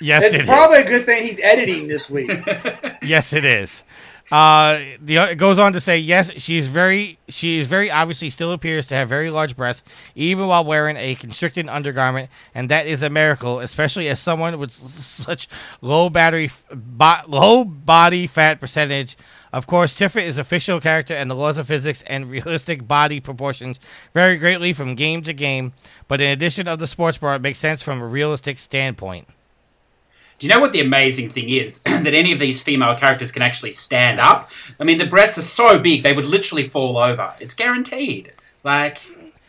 Yes, It's it is. probably a good thing he's editing this week. Yes, it is. Uh, the it goes on to say, yes, she is very, she is very obviously still appears to have very large breasts, even while wearing a constricted undergarment, and that is a miracle, especially as someone with such low battery, bo- low body fat percentage. Of course, Tifa is a fictional character, and the laws of physics and realistic body proportions vary greatly from game to game. But in addition of the sports bar, it makes sense from a realistic standpoint. Do you know what the amazing thing is? that any of these female characters can actually stand up. I mean, the breasts are so big they would literally fall over. It's guaranteed. Like,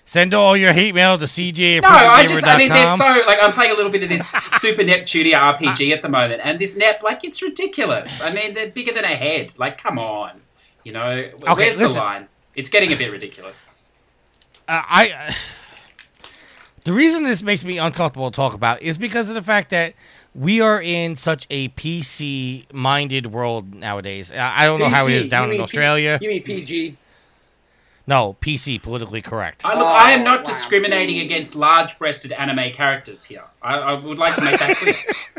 Send all your hate mail to CJ. no, I just, I mean, they're so like I'm playing a little bit of this Super Neptunia RPG at the moment, and this Nep, like, it's ridiculous. I mean, they're bigger than a head. Like, come on, you know, where's the line? It's getting a bit ridiculous. uh, I the reason this makes me uncomfortable to talk about is because of the fact that we are in such a PC minded world nowadays. I I don't know how it is down in mean P- Australia. you mean PG? no, PC, politically correct. I, look, I am Oh, not wow. discriminating against large-breasted anime characters here. I, I would like to make that clear.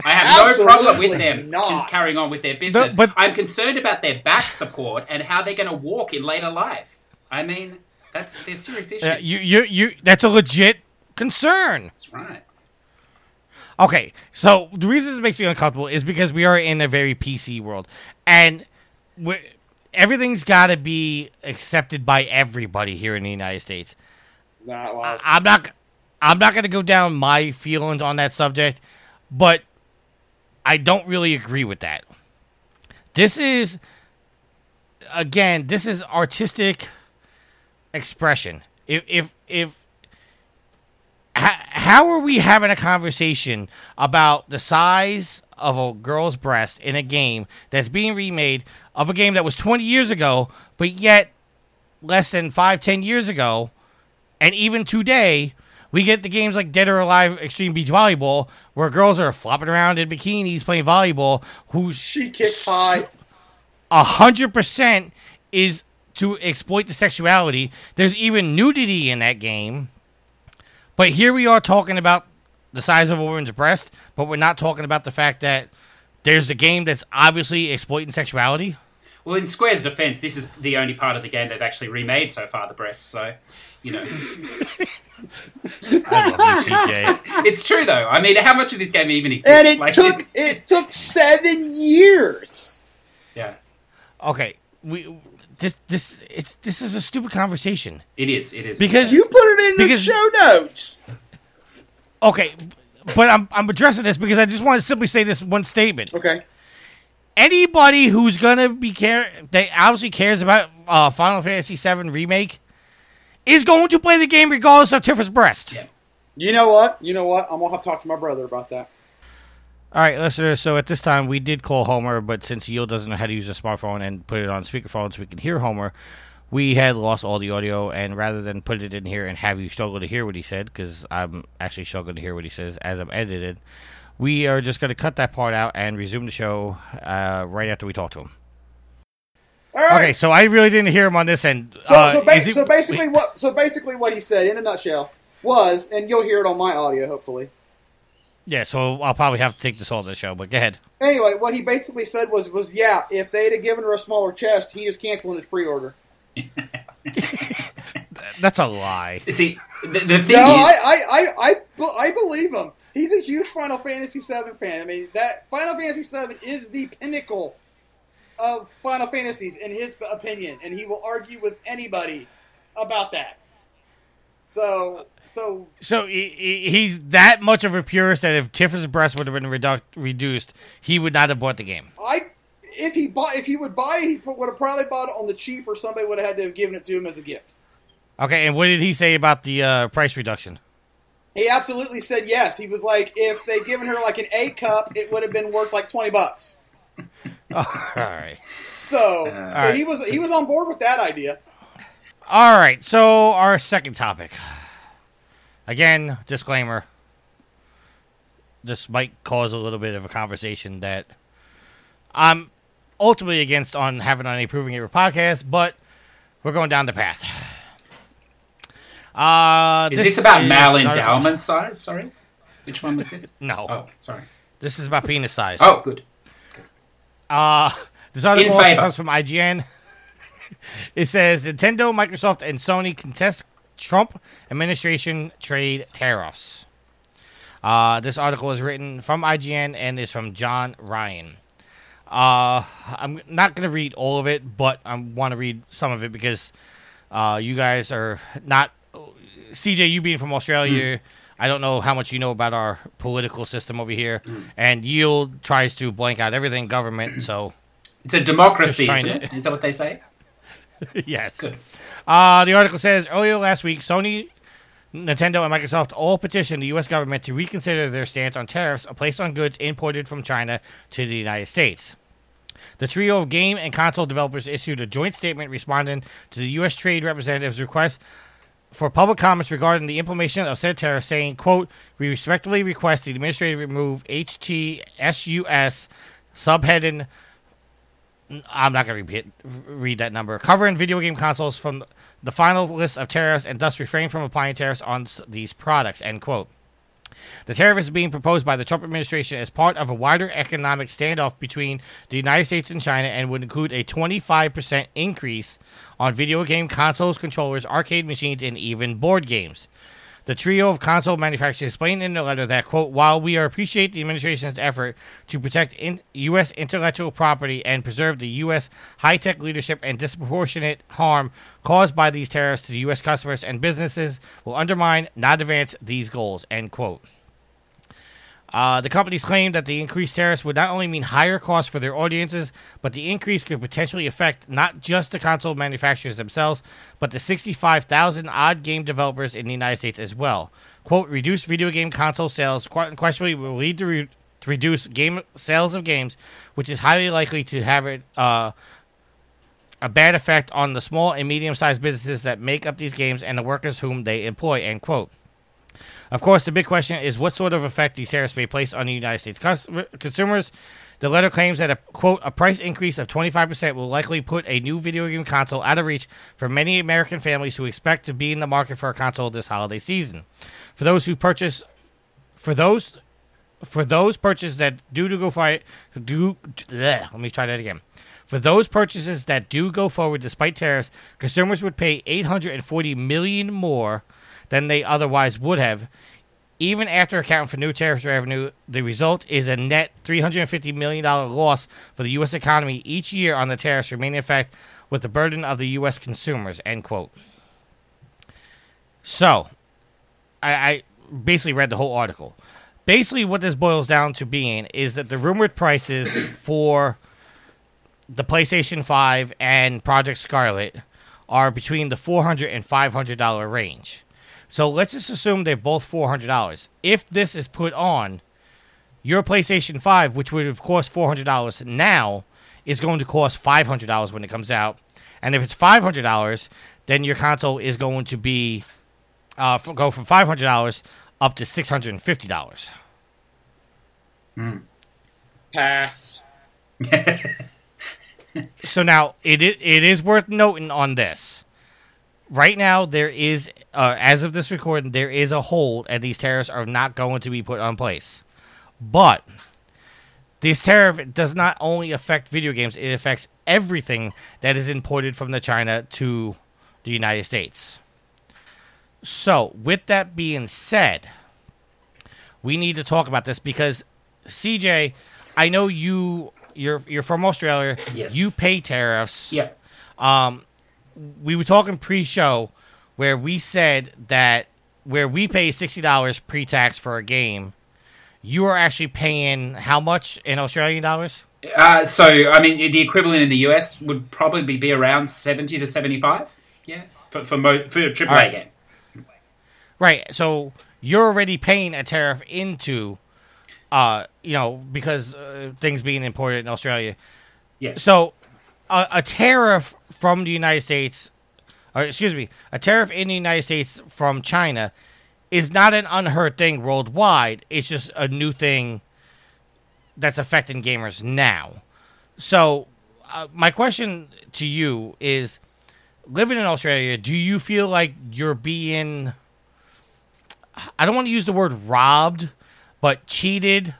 I have no problem with them not. carrying on with their business. but- I'm concerned about their back support and how they're going to walk in later life. I mean, that's they're serious issues. Uh, you, you, you. That's a legit concern. that's right. Okay, so the reason this makes me uncomfortable is because we are in a very PC world, and everything's got to be accepted by everybody here in the United States. Nah, well, I'm not I'm not going to go down my feelings on that subject, but I don't really agree with that. This is again, this is artistic expression. If if if how are we having a conversation about the size of a girl's breast in a game that's being remade of a game that was 20 years ago, but yet less than five, ten years ago, and even today, we get the games like Dead or Alive Extreme Beach Volleyball, where girls are flopping around in bikinis playing volleyball, Who she kicks high. a hundred percent is to exploit the sexuality. There's even nudity in that game, But here we are talking about the size of a woman's breast, but we're not talking about the fact that there's a game that's obviously exploiting sexuality. Well, in Square's defense, this is the only part of the game they've actually remade so far, the breasts. So, you know, I love you, CJ. it's true though. I mean, how much of this game even exists? And it Like, took it's- it took seven years. yeah, Okay, we this this it's this is a stupid conversation it is. It is because You put it in the show notes. okay, but I'm I'm addressing this because I just want to simply say this one statement. Okay. Anybody who's gonna be care that obviously cares about uh, Final Fantasy VII remake is going to play the game regardless of Tifa's breast. Yeah. You know what? You know what? I'm gonna have to talk to my brother about that. All right, listeners. So at this time, we did call Homer, but since Yield doesn't know how to use a smartphone and put it on speakerphone so we can hear Homer, we had lost all the audio. And rather than put it in here and have you struggle to hear what he said, because I'm actually struggling to hear what he says as I'm edited, we are just going to cut that part out and resume the show uh, right after we talk to him. All right. Okay, so I really didn't hear him on this end. So, Uh, so, ba- so basically, what so basically what he said in a nutshell was, and you'll hear it on my audio, hopefully. Yeah. So I'll probably have to take this all the show, but go ahead. Anyway, what he basically said was, was yeah, if they'd have given her a smaller chest, he is canceling his pre-order. That's a lie. See, the, the thing No, is, I, I, I, I, I believe him. He's a huge Final Fantasy VII fan. I mean, that Final Fantasy VII is the pinnacle of Final Fantasies in his opinion, and he will argue with anybody about that. So, so So he, he- he's that much of a purist that if Tifa's breast would have been reduc- reduced, he would not have bought the game. I, if he bought, if he would buy it, he would have probably bought it on the cheap, or somebody would have had to have given it to him as a gift. Okay, and what did he say about the uh, price reduction? He absolutely said yes. He was like, if they given her like an A cup, it would have been worth like twenty bucks. All right. So, so right. he was he was on board with that idea. All right, so our second topic. Again, disclaimer. This might cause a little bit of a conversation that I'm ultimately against on having on a Proving It podcast, but we're going down the path. Uh, is this about is mal endowment size? Sorry, which one was this? No. Oh, sorry. This is about penis size. Oh, good. Uh, this article comes from IGN. it says Nintendo, Microsoft, and Sony contest Trump administration trade tariffs. Uh, this article is written from IGN and is from John Ryan. Uh, I'm not going to read all of it, but I want to read some of it because uh, you guys are not. CJ, you being from Australia, I don't know how much you know about our political system over here. And Yield tries to blank out everything government, so It's a democracy, isn't to- it? Is that what they say? yes. Good. Uh, the article says earlier last week, Sony, Nintendo, and Microsoft all petitioned the U.S. government to reconsider their stance on tariffs placed on goods imported from China to the United States. The trio of game and console developers issued a joint statement responding to the U.S. Trade Representative's request for public comments regarding the implementation of said tariffs, saying, quote, we respectfully request the administrator remove HTSUS subheading I'm not going to repeat, read that number. Covering video game consoles from the final list of tariffs and thus refrain from applying tariffs on these products. End quote. The tariff is being proposed by the Trump administration as part of a wider economic standoff between the United States and China and would include a 25% increase on video game consoles, controllers, arcade machines, and even board games. The trio of console manufacturers explained in the letter that, quote, while we appreciate the administration's effort to protect in- U.S. intellectual property and preserve the U.S. high tech leadership and disproportionate harm caused by these tariffs to U.S. customers and businesses will undermine, not advance, these goals, end quote. Uh, the companies claim that the increased tariffs would not only mean higher costs for their audiences, but the increase could potentially affect not just the console manufacturers themselves, but the 65,000 odd game developers in the United States as well. Quote, reduced video game console sales quite unquestionably will lead to, re- to reduce game sales of games, which is highly likely to have it, uh, a bad effect on the small and medium sized businesses that make up these games and the workers whom they employ, end quote. Of course, the big question is what sort of effect these tariffs may place on the United States cus- consumers. The letter claims that a quote a price increase of 25% will likely put a new video game console out of reach for many American families who expect to be in the market for a console this holiday season. For those who purchase for those for those purchases that do to go for do bleh, let me try that again. For those purchases that do go forward despite tariffs, consumers would pay 840 million more than they otherwise would have. Even after accounting for new tariffs revenue, the result is a net $350 million loss for the U.S. economy each year on the tariffs remaining in effect with the burden of the U.S. consumers, end quote. So, I, I basically read the whole article. Basically, what this boils down to being is that the rumored prices for the PlayStation 5 and Project Scarlett are between the $400 and $500 range. So let's just assume they're both $400. If this is put on, your PlayStation 5, which would have cost $400 now, is going to cost $500 when it comes out. And if it's $500, then your console is going to be uh, f- go from $500 up to $650. Pass. so now it i- it is worth noting on this. Right now, there is, uh, as of this recording, there is a hold, and these tariffs are not going to be put on place. But this tariff does not only affect video games; it affects everything that is imported from the China to the United States. So, with that being said, we need to talk about this because CJ, I know you you're you're from Australia. Yes. You pay tariffs. Yeah. Um, we were talking pre-show where we said that where we pay sixty dollars pre-tax for a game, you are actually paying how much in Australian dollars? Uh, so, I mean, the equivalent in the US would probably be around 70 to 75. Yeah. For, for, mo- for a AAA Alright. game. Right. So you're already paying a tariff into, uh, you know, because uh, things being imported in Australia. Yes. So a, a tariff from the United States, or excuse me, a tariff in the United States from China is not an unheard thing worldwide. It's just a new thing that's affecting gamers now. So, uh, my question to you is living in Australia, do you feel like you're being I don't want to use the word robbed, but cheated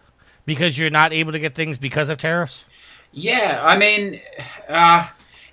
because you're not able to get things because of tariffs? Yeah, I mean, uh,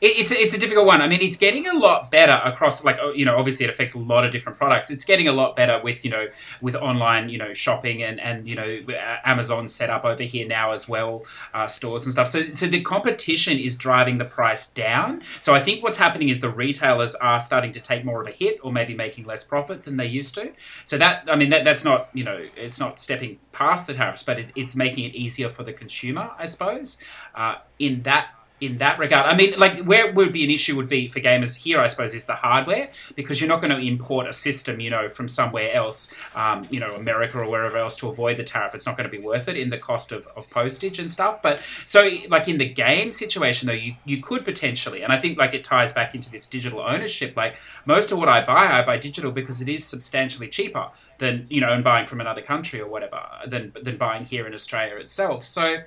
it, it's it's a difficult one. I mean, it's getting a lot better across. Like, oh, you know, obviously it affects a lot of different products. It's getting a lot better with you know with online you know shopping and and you know Amazon set up over here now as well, uh, stores and stuff. So so the competition is driving the price down. So I think what's happening is the retailers are starting to take more of a hit or maybe making less profit than they used to. So that I mean that that's not you know it's not stepping past the tariffs, but it, it's making it easier for the consumer, I suppose. Uh, in that in that regard, I mean, like where would be an issue would be for gamers here, I suppose, is the hardware because you're not going to import a system, you know, from somewhere else, um, you know, America or wherever else to avoid the tariff. It's not going to be worth it in the cost of, of postage and stuff. But so, like in the game situation, though, you you could potentially, and I think like it ties back into this digital ownership. Like most of what I buy, I buy digital because it is substantially cheaper than you know, and buying from another country or whatever than than buying here in Australia itself. So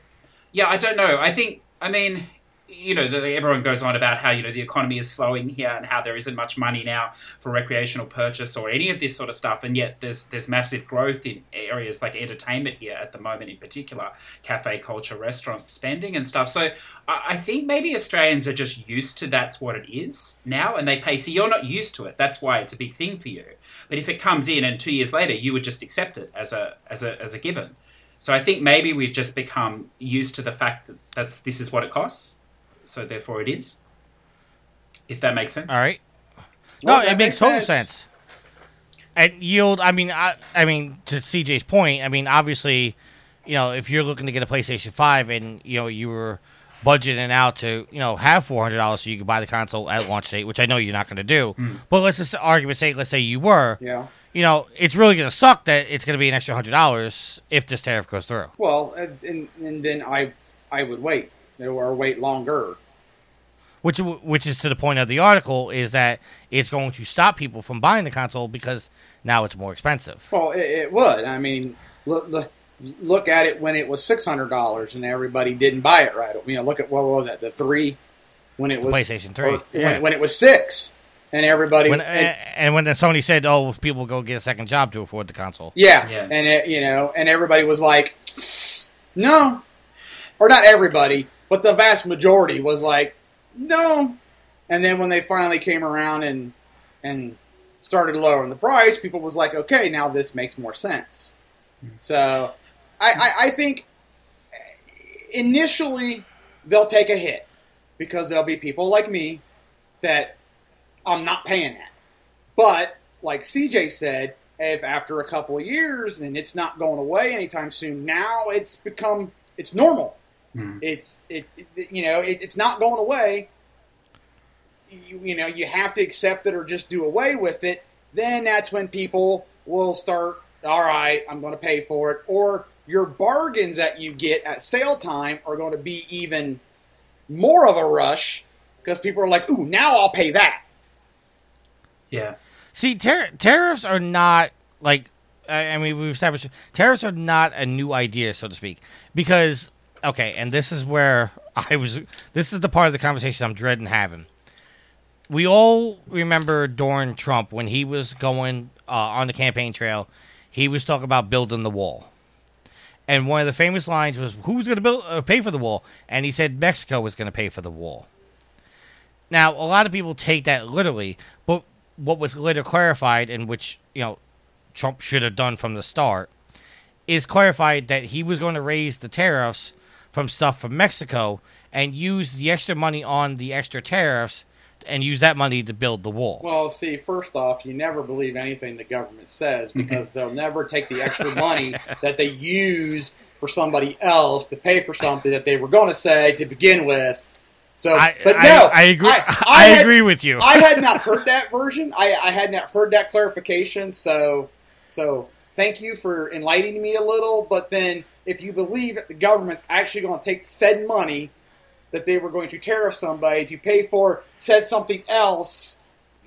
yeah, I don't know. I think, I mean, you know, everyone goes on about how, you know, the economy is slowing here and how there isn't much money now for recreational purchase or any of this sort of stuff. And yet there's, there's massive growth in areas like entertainment here at the moment, in particular, cafe culture, restaurant spending and stuff. So I, think maybe Australians are just used to that's what it is now and they pay. So you're not used to it. That's why it's a big thing for you. But if it comes in and two years later, you would just accept it as a, as a, as a given. So I think maybe we've just become used to the fact that that's this is what it costs, so therefore it is. If that makes sense. All right. Well, no, it makes makes total sense. sense. And yield, I mean, I, I mean, to CJ's point, I mean, obviously, you know, if you're looking to get a PlayStation Five and you know you were budgeting out to you know have four hundred dollars so you could buy the console at launch date, which I know you're not going to do. Hmm. But let's just argument say, let's say you were, Yeah. you know, it's really going to suck that it's going to be an extra hundred dollars if this tariff goes through. Well, and, and, and then I I would wait or wait longer. Which which is to the point of the article is that it's going to stop people from buying the console because now it's more expensive. Well, it, it would. I mean, look, look, look at it when it was six hundred dollars and everybody didn't buy it right. You know, look at what was that the three when it was PlayStation 3, or when, yeah. when it was six and everybody When, and- and when then Sony said, "Oh, people go get a second job to afford the console." Yeah, Yeah. and it, you know, and everybody was like, "No," or not everybody, but the vast majority was like, "No." And then when they finally came around and and started lowering the price, people was like, "Okay, now this makes more sense." So, I, I, I think initially they'll take a hit because there'll be people like me that I'm not paying that. But like CJ said, if after a couple of years and it's not going away anytime soon, now it's become it's normal. Hmm. It's it, it you know it, it's not going away. You, you know you have to accept it or just do away with it. Then that's when people will start. All right, I'm going to pay for it. Or your bargains that you get at sale time are going to be even more of a rush because people are like, "Ooh, now I'll pay that." Yeah. See, tar- tariffs are not like I, I mean we've established tariffs are not a new idea, so to speak, because okay, and this is where I was. This is the part of the conversation I'm dreading having. We all remember during Trump when he was going uh, on the campaign trail, he was talking about building the wall. And one of the famous lines was, "Who's going to build uh, pay for the wall?" And he said Mexico was going to pay for the wall. Now, a lot of people take that literally, but what was later clarified, and which you know Trump should have done from the start, is clarified that he was going to raise the tariffs from stuff from Mexico and use the extra money on the extra tariffs and use that money to build the wall. Well, see, first off, you never believe anything the government says mhm. because they'll never take the extra money that they use for somebody else to pay for something that they were going to say to begin with. So, I- but I- no, I agree- I had- agree with you. I had not heard that version. I, I had not heard that clarification. So, so thank you for enlightening me a little. But then, if you believe that the government's actually going to take said money that they were going to tariff somebody to pay for said something else,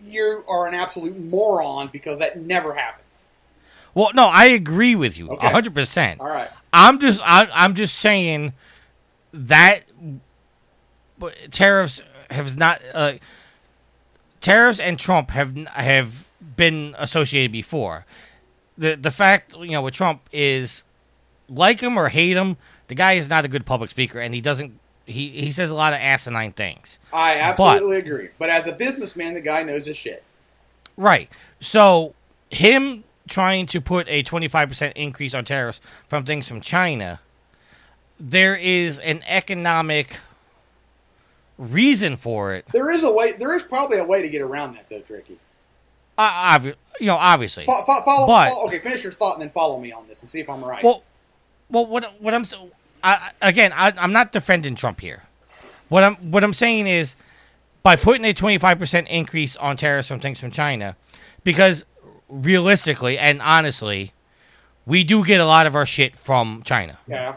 you are an absolute moron because that never happens. Well, no, I agree with you Okay. hundred percent. All right. I'm just I, I'm just saying that tariffs have not uh, tariffs and Trump have have been associated before. The the fact you know with Trump is like him or hate him, the guy is not a good public speaker, and he doesn't he he says a lot of asinine things. I absolutely agree. But as a businessman, the guy knows his shit. Right. So him trying to put a 25% increase on tariffs from things from China, there is an economic reason for it. There is a way. There is probably a way to get around that, though, Tricky. Uh, obvi- you know, obviously. Fo- fo- follow, But- follow- Okay, finish your thought and then follow me on this and see if I'm right. Well, well, what what I'm so I, again, I, I'm not defending Trump here. What I'm what I'm saying is, by putting a 25 percent increase on tariffs from things from China, because realistically and honestly, we do get a lot of our shit from China. yeah.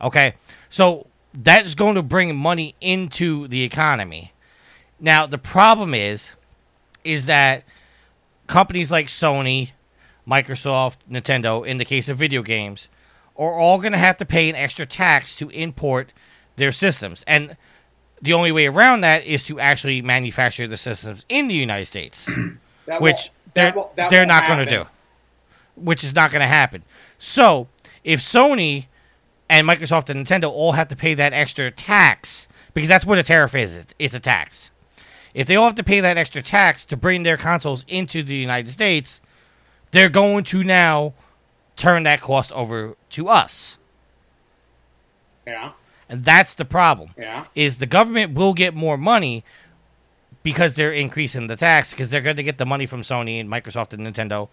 Okay, so that is going to bring money into the economy. Now the problem is, is that companies like Sony, Microsoft, Nintendo, in the case of video games, are all going to have to pay an extra tax to import their systems, and the only way around that is to actually manufacture the systems in the United States, That which they're that they're won't going to do, which is not going to happen. So if Sony and Microsoft and Nintendo all have to pay that extra tax because that's what a tariff is. It's a tax. If they all have to pay that extra tax to bring their consoles into the United States, they're going to now turn that cost over to us. Yeah. And that's the problem. Yeah. Is the government will get more money because they're increasing the tax because they're going to get the money from Sony and Microsoft and Nintendo.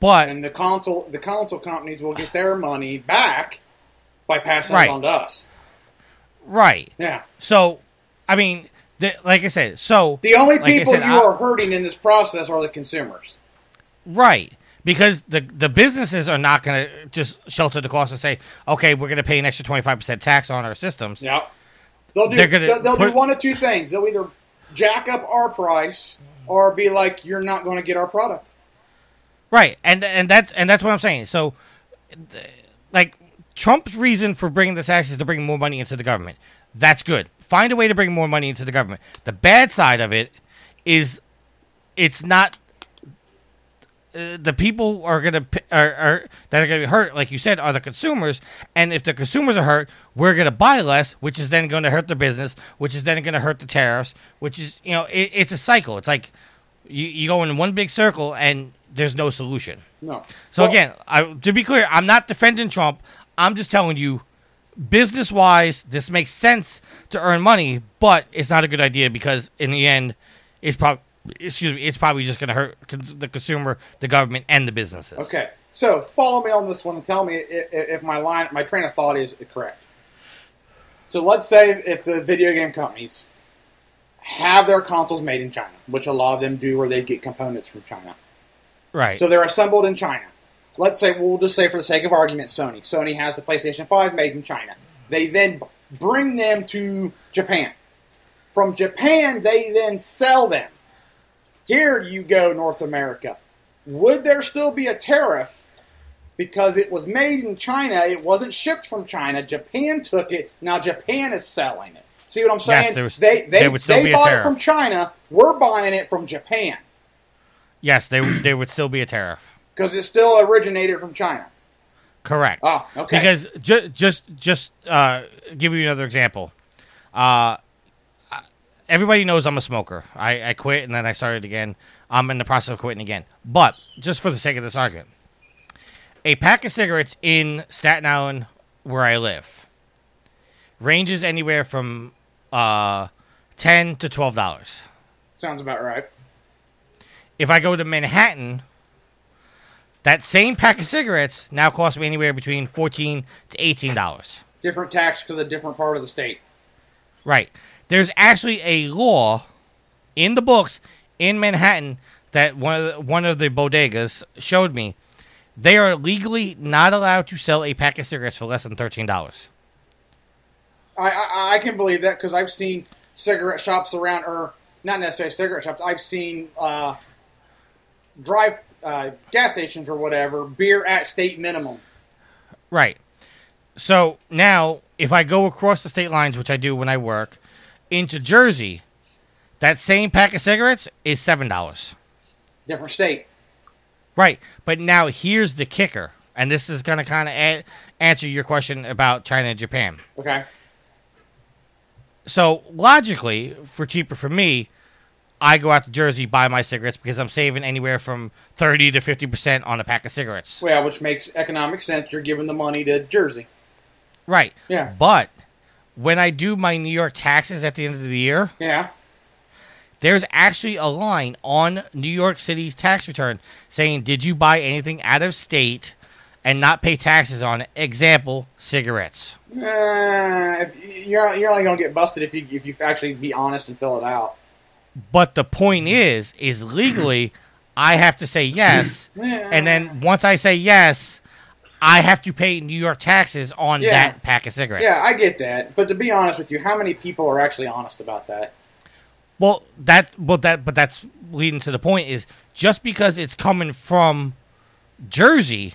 But And the console, the console companies will get their money back by passing Right. it on to us. right. Yeah. So, I mean, the, like I said, so The only like people said, you I- are hurting in this process are the consumers. Right. Because the the businesses are not going to just shelter the cost and say, okay, we're going to pay an extra 25% tax on our systems. Yeah. They'll do. They're gonna they'll, they'll do one of two things. They'll either jack up our price or be like, "You're not going to get our product." Right. And and that's and that's what I'm saying. So like Trump's reason for bringing the tax is to bring more money into the government. That's good. Find a way to bring more money into the government. The bad side of it is it's not uh, the people are gonna are, are that are gonna be hurt, like you said, are the consumers. And if the consumers are hurt, we're gonna buy less, which is then going to hurt the business, which is then going to hurt the tariffs, which is you know it, it's a cycle. It's like you, you go in one big circle and there's no solution. No. So Well- again, I, to be clear, I'm not defending Trump. I'm just telling you, business wise, this makes sense to earn money, but it's not a good idea because in the end, it's probably excuse me, it's probably just going to hurt the consumer, the government, and the businesses. Okay, so follow me on this one and tell me if, my line, my train of thought is correct. So let's say if the video game companies have their consoles made in China, which a lot of them do, where they get components from China. Right. So they're assembled in China. Let's say we'll just say for the sake of argument, Sony. Sony has the PlayStation Five made in China. They then bring them to Japan. From Japan, they then sell them. Here you go, North America. Would there still be a tariff because it was made in China? It wasn't shipped from China. Japan took it. Now Japan is selling it. See what I'm saying? Yes, there was- they they, there would still they be a bought it from China. We're buying it from Japan yes, they there would still be a tariff. because it still originated from China. Correct. Oh, okay. Because ju- just just uh, give you another example. Uh, everybody knows I'm a smoker. I, I quit and then I started again. I'm in the process of quitting again. But just for the sake of this argument, a pack of cigarettes in Staten Island, where I live, ranges anywhere from uh, ten to twelve dollars. Sounds about right. If I go to Manhattan, that same pack of cigarettes now costs me anywhere between fourteen to eighteen dollars. Different tax because a different part of the state. Right. There's actually a law in the books in Manhattan that one of the, one of the bodegas showed me. They are legally not allowed to sell a pack of cigarettes for less than thirteen dollars. I, I I can believe that because I've seen cigarette shops around, or not necessarily cigarette shops. I've seen uh, drive uh, gas stations or whatever beer at state minimum. Right. So now, if I go across the state lines, which I do when I work, into Jersey, that same pack of cigarettes is seven dollars. Different state. Right. But now here's the kicker, and this is going to kind of a- answer your question about China and Japan. Okay. So logically, for cheaper for me, I go out to Jersey buy my cigarettes because I'm saving anywhere from thirty to fifty percent on a pack of cigarettes. Well, which makes economic sense. You're giving the money to Jersey. Right. Yeah. But when I do my New York taxes at the end of the year, Yeah. there's actually a line on New York City's tax return saying, "Did you buy anything out of state and not pay taxes on it?" Example: cigarettes. Uh, you're you're only gonna get busted if you if you actually be honest and fill it out. But the point is, is legally, I have to say yes, and then once I say yes, I have to pay New York taxes on Yeah. that pack of cigarettes. Yeah, I get that. But to be honest with you, how many people are actually honest about that? Well, that, well, that, but that's leading to the point is just because it's coming from Jersey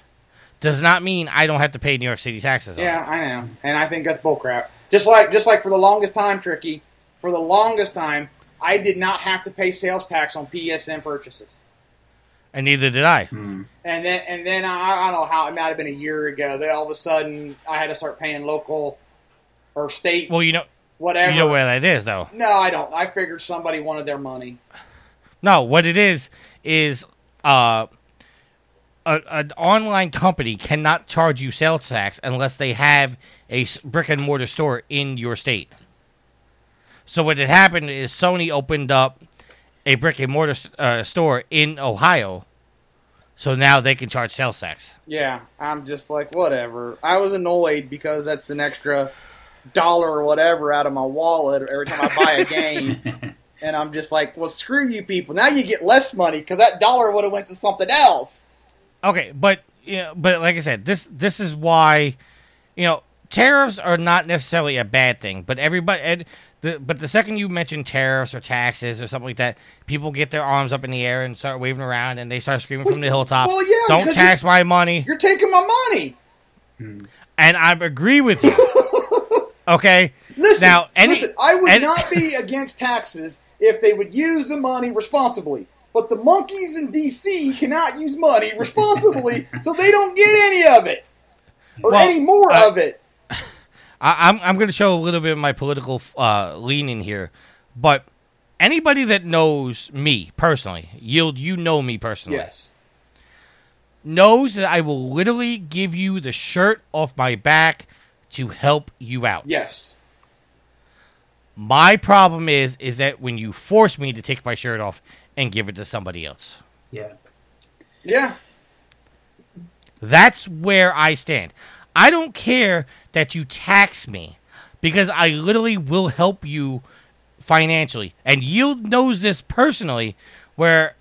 does not mean I don't have to pay New York City taxes. on. Yeah, I know, and I think that's bullcrap. Just like just like for the longest time, tricky. For the longest time, I did not have to pay sales tax on PSN purchases. And neither did I. And then and then I, I don't know how it might have been a year ago. Then all of a sudden I had to start paying local or state Well, you know, whatever. you know where that is, though. no, I don't. I figured somebody wanted their money. No, what it is is uh, a, an online company cannot charge you sales tax unless they have a brick and mortar store in your state. So what had happened is Sony opened up a brick and mortar uh, store in Ohio, so now they can charge sales tax. Yeah, I'm just like whatever. I was annoyed because that's an extra dollar or whatever out of my wallet every time I buy a game. And I'm just like, well, screw you people. Now you get less money because that dollar would have went to something else. Okay, but you know, but like I said, this this is why you know tariffs are not necessarily a bad thing, but everybody. The, but the second you mention tariffs or taxes or something like that, people get their arms up in the air and start waving around, and they start screaming from the hilltop, well, yeah, "Don't tax my money!" You're taking my money. Hmm. and I agree with you. okay. Listen, now, any, listen. I would any- not be against taxes if they would use the money responsibly. But the monkeys in DC cannot use money responsibly, so they don't get any of it or Well, any more I- of it. I, I'm I'm going to show a little bit of my political uh, leaning here, but anybody that knows me personally, yield, you know me personally, Yes. knows that I will literally give you the shirt off my back to help you out. Yes. My problem is is that when you force me to take my shirt off and give it to somebody else. Yeah. Yeah. That's where I stand. I don't care that you tax me because I literally will help you financially. And Yield knows this personally where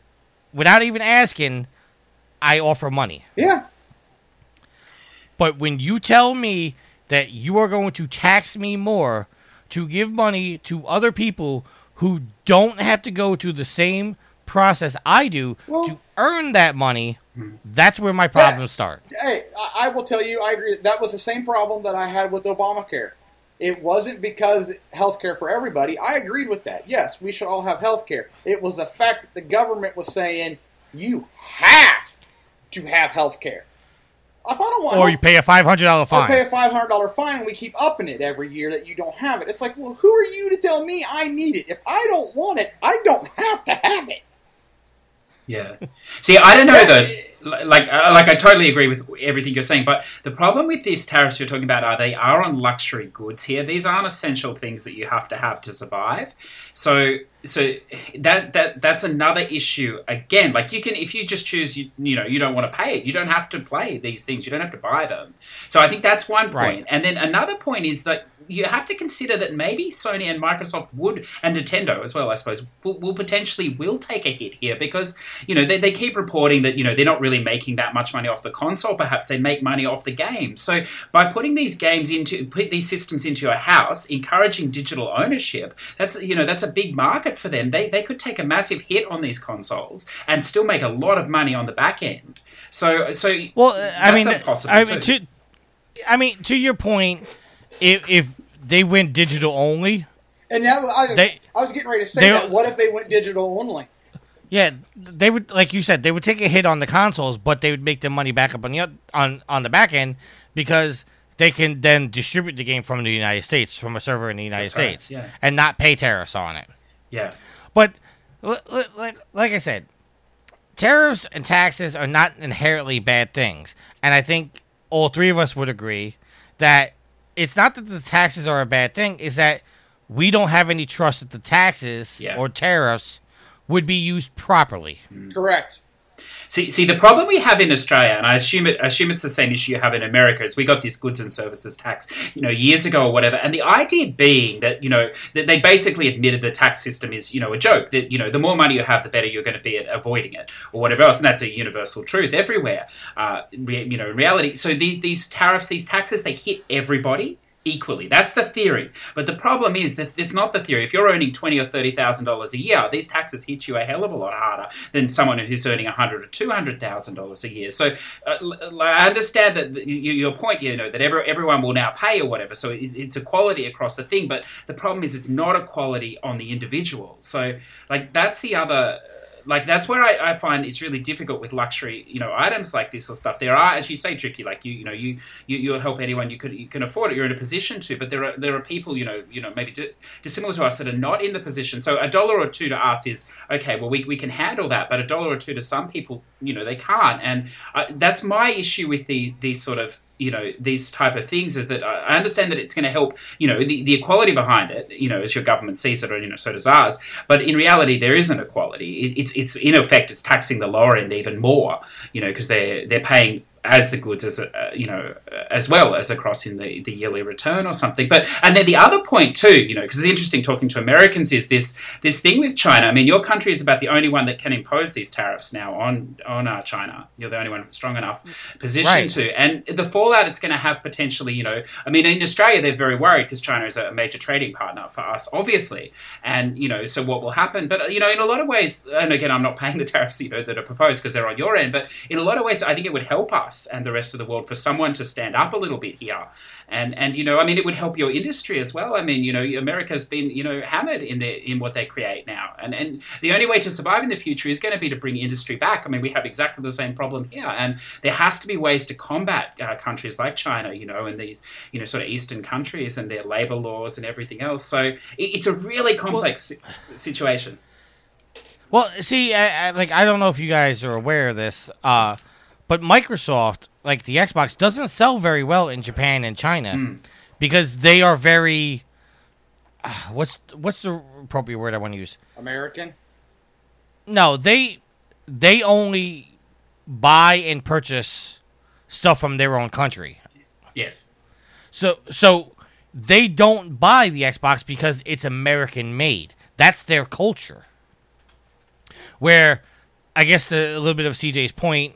without even asking I offer money. Yeah. But when you tell me that you are going to tax me more to give money to other people who don't have to go through the same process I do to earn that money, hmm. that's where my problems start. Hey, I, I will tell you, I agree. That was the same problem that I had with Obamacare. It wasn't because health care for everybody. I agreed with that. Yes, we should all have health care. It was the fact that the government was saying you have to have health care. If I don't want Or health- you pay a five hundred dollar fine. pay a five hundred dollar fine, and we keep upping it every year that you don't have it. It's like, well, who are you to tell me I need it? If I don't want it, I don't have to have it. Yeah. See, I don't know though. Like, uh, like I totally agree with everything you're saying, but the problem with these tariffs you're talking about are they are on luxury goods here. These aren't essential things that you have to have to survive. So, so that that that's another issue again. Like, you can if you just choose, you, you know, you don't want to pay it. You don't have to play these things. You don't have to buy them. So, I think that's one point. Right. And then another point is that you have to consider that maybe Sony and Microsoft would, and Nintendo as well, I suppose, will, will potentially will take a hit here because you know they, they keep reporting that you know they're not really making that much money off the console. Perhaps they make money off the game. So by putting these games into put these systems into your house, encouraging digital ownership, that's you know that's a big market for them. They they could take a massive hit on these consoles and still make a lot of money on the back end. So so Well, I that's mean, I mean, too. to, I mean, to your point, if if they went digital only, And that I, They- I was getting ready to say they- that. What if they went digital only? yeah, they would, like you said, they would take a hit on the consoles, but they would make their money back up on the oth- on on the back end because they can then distribute the game from the United States from a server in the United That's right, States yeah. and not pay tariffs on it. yeah. But li- li- like like I said, tariffs and taxes are not inherently bad things, and I think all three of us would agree that it's not that the taxes are a bad thing; is that we don't have any trust that the taxes Yeah. or tariffs would be used properly. Correct. See, see, the problem we have in Australia, and I assume it, assume it's the same issue you have in America, is we got this goods and services tax, you know, years ago or whatever, and the idea being that you know that they basically admitted the tax system is you know a joke that you know the more money you have, the better you're going to be at avoiding it or whatever else, and that's a universal truth everywhere, uh, you know, in reality. So these these tariffs, these taxes, they hit everybody equally. That's the theory. But the problem is that it's not the theory. If you're earning twenty or thirty thousand dollars a year, these taxes hit you a hell of a lot harder than someone who's earning a hundred or two hundred thousand dollars a year. So uh, I understand that the, your point, you know, that every, everyone will now pay or whatever. So it's, it's equality across the thing. But the problem is it's not equality on the individual. So like that's the other like that's where I, I find it's really difficult with luxury, you know, items like this or stuff. There are, as you say, tricky. Like you, you know, you you you help anyone you could you can afford it. You're in a position to, but there are there are people, you know, you know, maybe di- dissimilar to us that are not in the position. So a dollar or two to us is okay. Well, we, we can handle that, but a dollar or two to some people, you know, they can't. And uh, that's my issue with the these sort of you know these type of things is that I understand that it's going to help you know the, the equality behind it you know as your government sees it or you know so does ours. But in reality there isn't equality. It, it's it's in effect it's taxing the lower end even more you know because they're they're paying as the goods as uh, you know as well as across in the, the yearly return or something. But and then the other point too you know because it's interesting talking to Americans is this this thing with China. I mean your country is about the only one that can impose these tariffs now on on uh, China. You're the only one strong enough position Right. to. And the fallout it's going to have potentially you know I mean in Australia they're very worried because China is a major trading partner for us obviously. And you know so what will happen? But you know in a lot of ways and again I'm not paying the tariffs you know that are proposed because they're on your end but in a lot of ways I think it would help us us and the rest of the world for someone to stand up a little bit here. And and you know, I mean, it would help your industry as well. I mean, you know, America's been you know hammered in their in what they create now, and and the only way to survive in the future is going to be to bring industry back. I mean, we have exactly the same problem here, and there has to be ways to combat uh, countries like China, you know, and these you know sort of Eastern countries and their labor laws and everything else. So it, it's a really complex si- situation. Well, see, I, I, like I don't know if you guys are aware of this, uh, but Microsoft, like the Xbox, doesn't sell very well in Japan and China because they are very. Uh, what's what's the appropriate word I want to use? American. No, they they only buy and purchase stuff from their own country. Yes. So so they don't buy the Xbox because it's American made. That's their culture. Where I guess the, a little bit of CJ's point,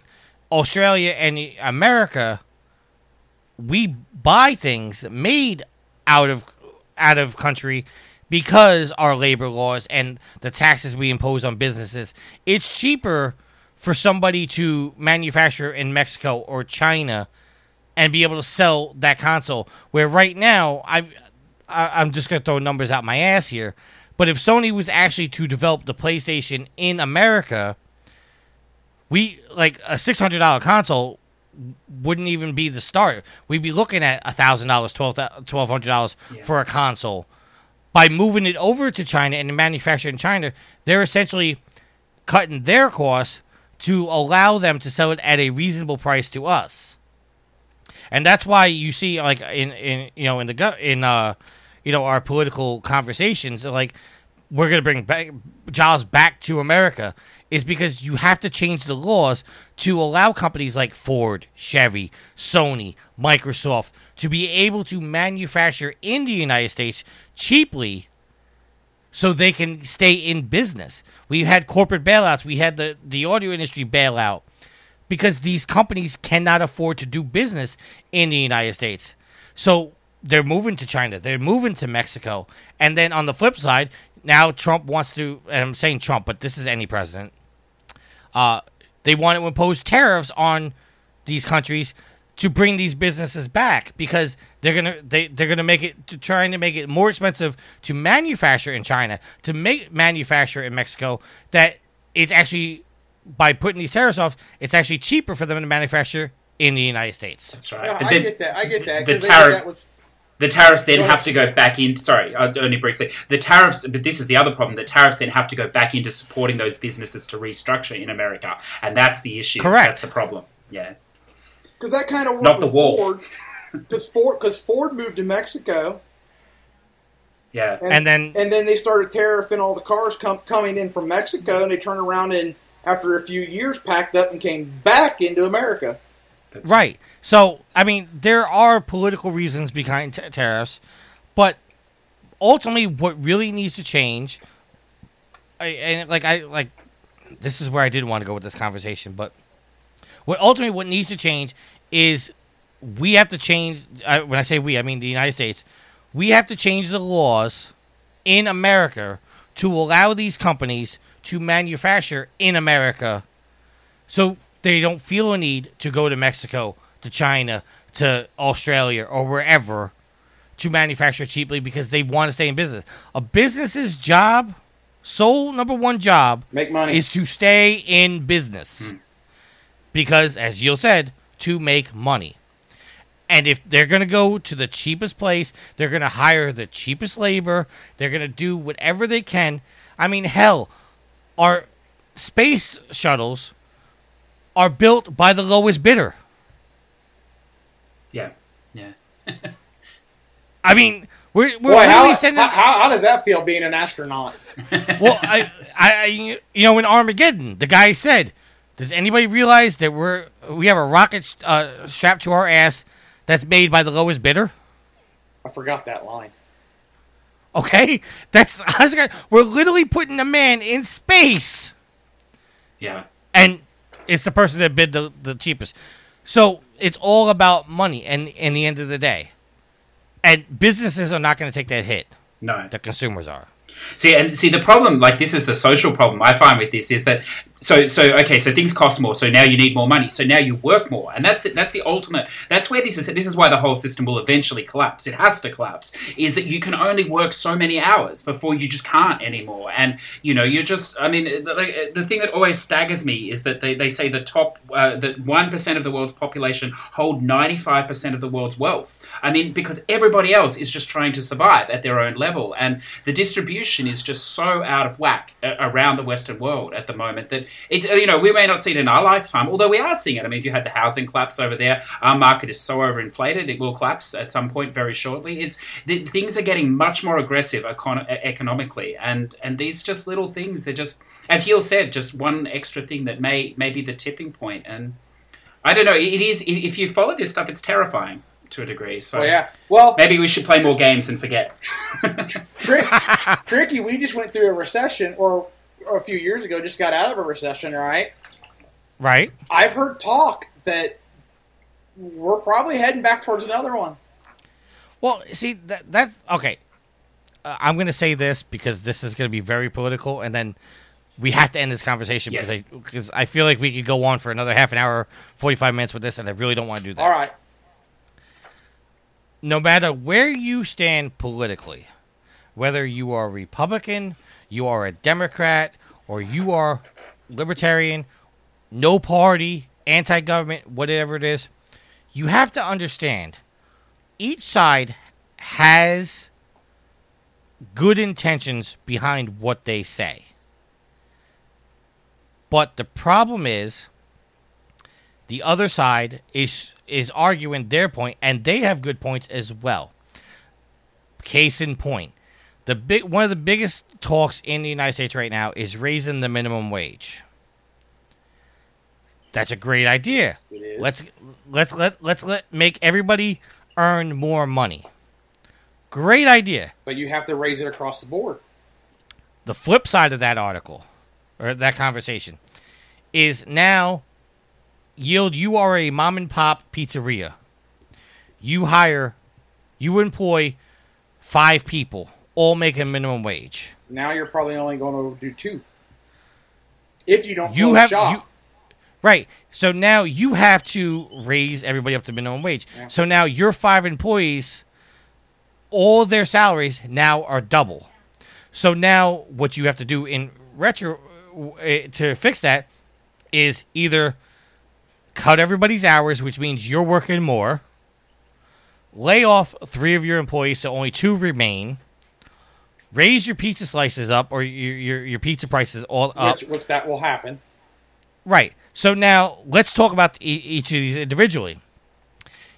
Australia and America, we buy things made out of out of country because our labor laws and the taxes we impose on businesses. It's cheaper for somebody to manufacture in Mexico or China and be able to sell that console. Where right now, I, I I'm just gonna throw numbers out my ass here, but if Sony was actually to develop the PlayStation in America, we like a six hundred dollar console wouldn't even be the start. We'd be looking at a thousand dollars, twelve twelve hundred dollars for a console. By moving it over to China and manufactured in China, they're essentially cutting their costs to allow them to sell it at a reasonable price to us. And that's why you see, like in, in you know in the in uh you know our political conversations, like we're gonna bring back jobs back to America is because you have to change the laws to allow companies like Ford, Chevy, Sony, Microsoft to be able to manufacture in the United States cheaply so they can stay in business. We had corporate bailouts, we had the, the audio industry bailout because these companies cannot afford to do business in the United States. So they're moving to China, they're moving to Mexico. And then on the flip side, now Trump wants to, and I'm saying Trump, but this is any president, uh, they want to impose tariffs on these countries to bring these businesses back because they're gonna they they're gonna make it to trying to make it more expensive to manufacture in China to make manufacture in Mexico that it's actually by putting these tariffs off it's actually cheaper for them to manufacture in the United States. That's right. Yeah, But I then get that. I get that. The 'cause they did tariffs. that with- The tariffs then have to go back in. Sorry, uh, only briefly. The tariffs, but this is the other problem. The tariffs then have to go back into supporting those businesses to restructure in America, and that's the issue. Correct. That's the problem. Yeah. Because that kind of worked Not the wall. Ford. Because Ford, because Ford moved to Mexico, Yeah. And then- and then they started tariffing all the cars com- coming in from Mexico, and they turned around and after a few years packed up and came back into America. Right. So, I mean, there are political reasons behind t- tariffs, but ultimately, what really needs to change, I, and like I like, this is where I didn't want to go with this conversation, but what ultimately what needs to change is we have to change. Uh, when I say we, I mean the United States. We have to change the laws in America to allow these companies to manufacture in America so they don't feel a need to go to Mexico, to China, to Australia, or wherever to manufacture cheaply because they want to stay in business. A business's job, sole number one job, Make money. is to stay in business. Hmm. Because, as Yul said, to make money. And if they're going to go to the cheapest place, they're going to hire the cheapest labor. They're going to do whatever they can. I mean, hell, our space shuttles are built by the lowest bidder. Yeah. Yeah. I mean, we're, we're Boy, literally how, sending. how, how, how does that feel being an astronaut? well, I, I, I, you know, in Armageddon, the guy said, "Does anybody realize that we're we have a rocket uh, strapped to our ass that's made by the lowest bidder?" I forgot that line. Okay, that's I was gonna- we're literally putting a man in space, Yeah. and it's the person that bid the, the cheapest. So it's all about money, and in the end of the day, and businesses are not going to take that hit. No. The consumers are. See, and see the problem, like this is the social problem I find with this is that so so okay so things cost more so now you need more money so now you work more. And that's that's the ultimate that's where this is this is why the whole system will eventually collapse. It has to collapse is that you can only work so many hours before you just can't anymore. And you know you're just i mean the, the thing that always staggers me is that they, they say the top uh, that 1% of the world's population hold 95% of the world's wealth. I mean because everybody else is just trying to survive at their own level. And the distribution is just so out of whack uh, around the western world at the moment that it, uh, you know, we may not see it in our lifetime, although we are seeing it. I mean, you had the housing collapse over there. Our market is so overinflated; it will collapse at some point very shortly. It's the, things are getting much more aggressive econ- economically, and and these just little things. They're just, as Yul said, just one extra thing that may may be the tipping point. And I don't know. It is if you follow this stuff, it's terrifying to a degree. So Well, yeah. Well, maybe we should play more games and forget. Trick, tricky. We just went through a recession, or a few years ago, just got out of a recession, right? Right. I've heard talk that we're probably heading back towards another one. Well, see that that's okay. Uh, I'm going to say this because this is going to be very political, and then we have to end this conversation Yes. because I because I feel like we could go on for another half an hour, 45 minutes with this, and I really don't want to do that. All right. no matter where you stand politically, whether you are Republican, you are a Democrat, or you are libertarian, no party, anti government, whatever it is, you have to understand each side has good intentions behind what they say. But the problem is the other side is is arguing their point and they have good points as well. Case in point. The big one of the biggest talks in the United States right now is raising the minimum wage. That's a great idea. It is. Let's let's let let's let make everybody earn more money. Great idea. But you have to raise it across the board. The flip side of that article or that conversation is now yield you are a mom and pop pizzeria. You hire you employ 5 people all making minimum wage. Now you're probably only going to do two. If you don't You have shop. you, Right. So now you have to raise everybody up to minimum wage. Yeah. So now your 5 employees all their salaries now are double. So now what you have to do in retro uh, to fix that is either cut everybody's hours, which means you're working more, lay off three of your employees so only two remain, raise your pizza slices up or your your, your pizza prices all up. which, which that will happen. Right. So now let's talk about each of these individually.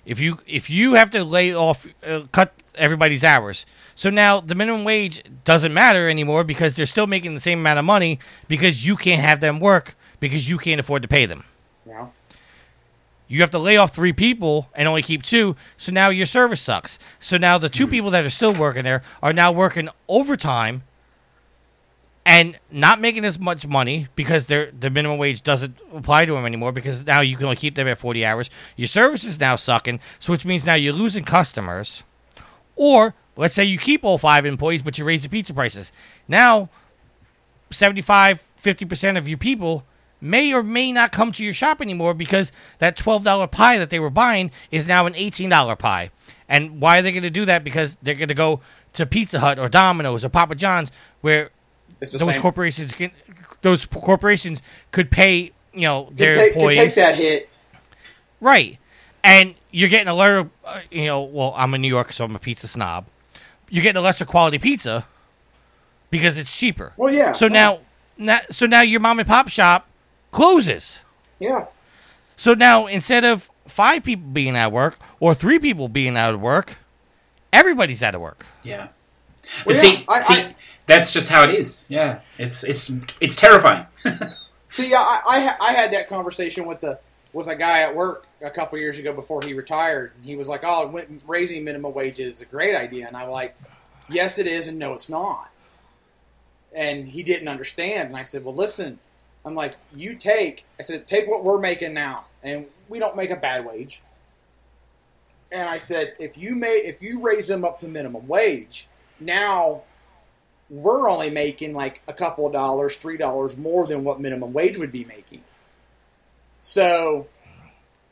If you if you have to lay off, uh, cut everybody's hours, so now the minimum wage doesn't matter anymore because they're still making the same amount of money because you can't have them work because you can't afford to pay them. Yeah. You have to lay off three people and only keep two, so now your service sucks. So now the two hmm. people that are still working there are now working overtime and not making as much money because their the minimum wage doesn't apply to them anymore because now you can only keep them at 40 hours. Your service is now sucking, so which means now you're losing customers. Or let's say you keep all five employees but you raise the pizza prices. Now 75 50% of your people may or may not come to your shop anymore because that $12 pie that they were buying is now an $18 pie. And why are they going to do that? Because they're going to go to Pizza Hut or Domino's or Papa John's where those same. corporations can those corporations could pay, you know, Can their take, can take that hit. Right. And you're getting a letter, uh, you know, well, I'm in New York, so I'm a pizza snob. You're getting a lesser quality pizza because it's cheaper. Well, yeah. So now, now, so now your mom and pop shop closes. Yeah. So now instead of five people being at work or three people being out of work, everybody's out of work. Yeah. Well, But yeah, see, I- see, I- that's just how it is. Yeah, it's it's it's terrifying. See, I, I I had that conversation with the with a guy at work a couple years ago before he retired, and he was like, "Oh, wi- raising minimum wage is a great idea," and I'm like, "Yes, it is, and no, it's not." And he didn't understand, and I said, "Well, listen, I'm like, you take," I said, "Take what we're making now, and we don't make a bad wage." And I said, "If you may, if you raise them up to minimum wage, now we're only making like a couple of dollars, three dollars more than what minimum wage would be making. So,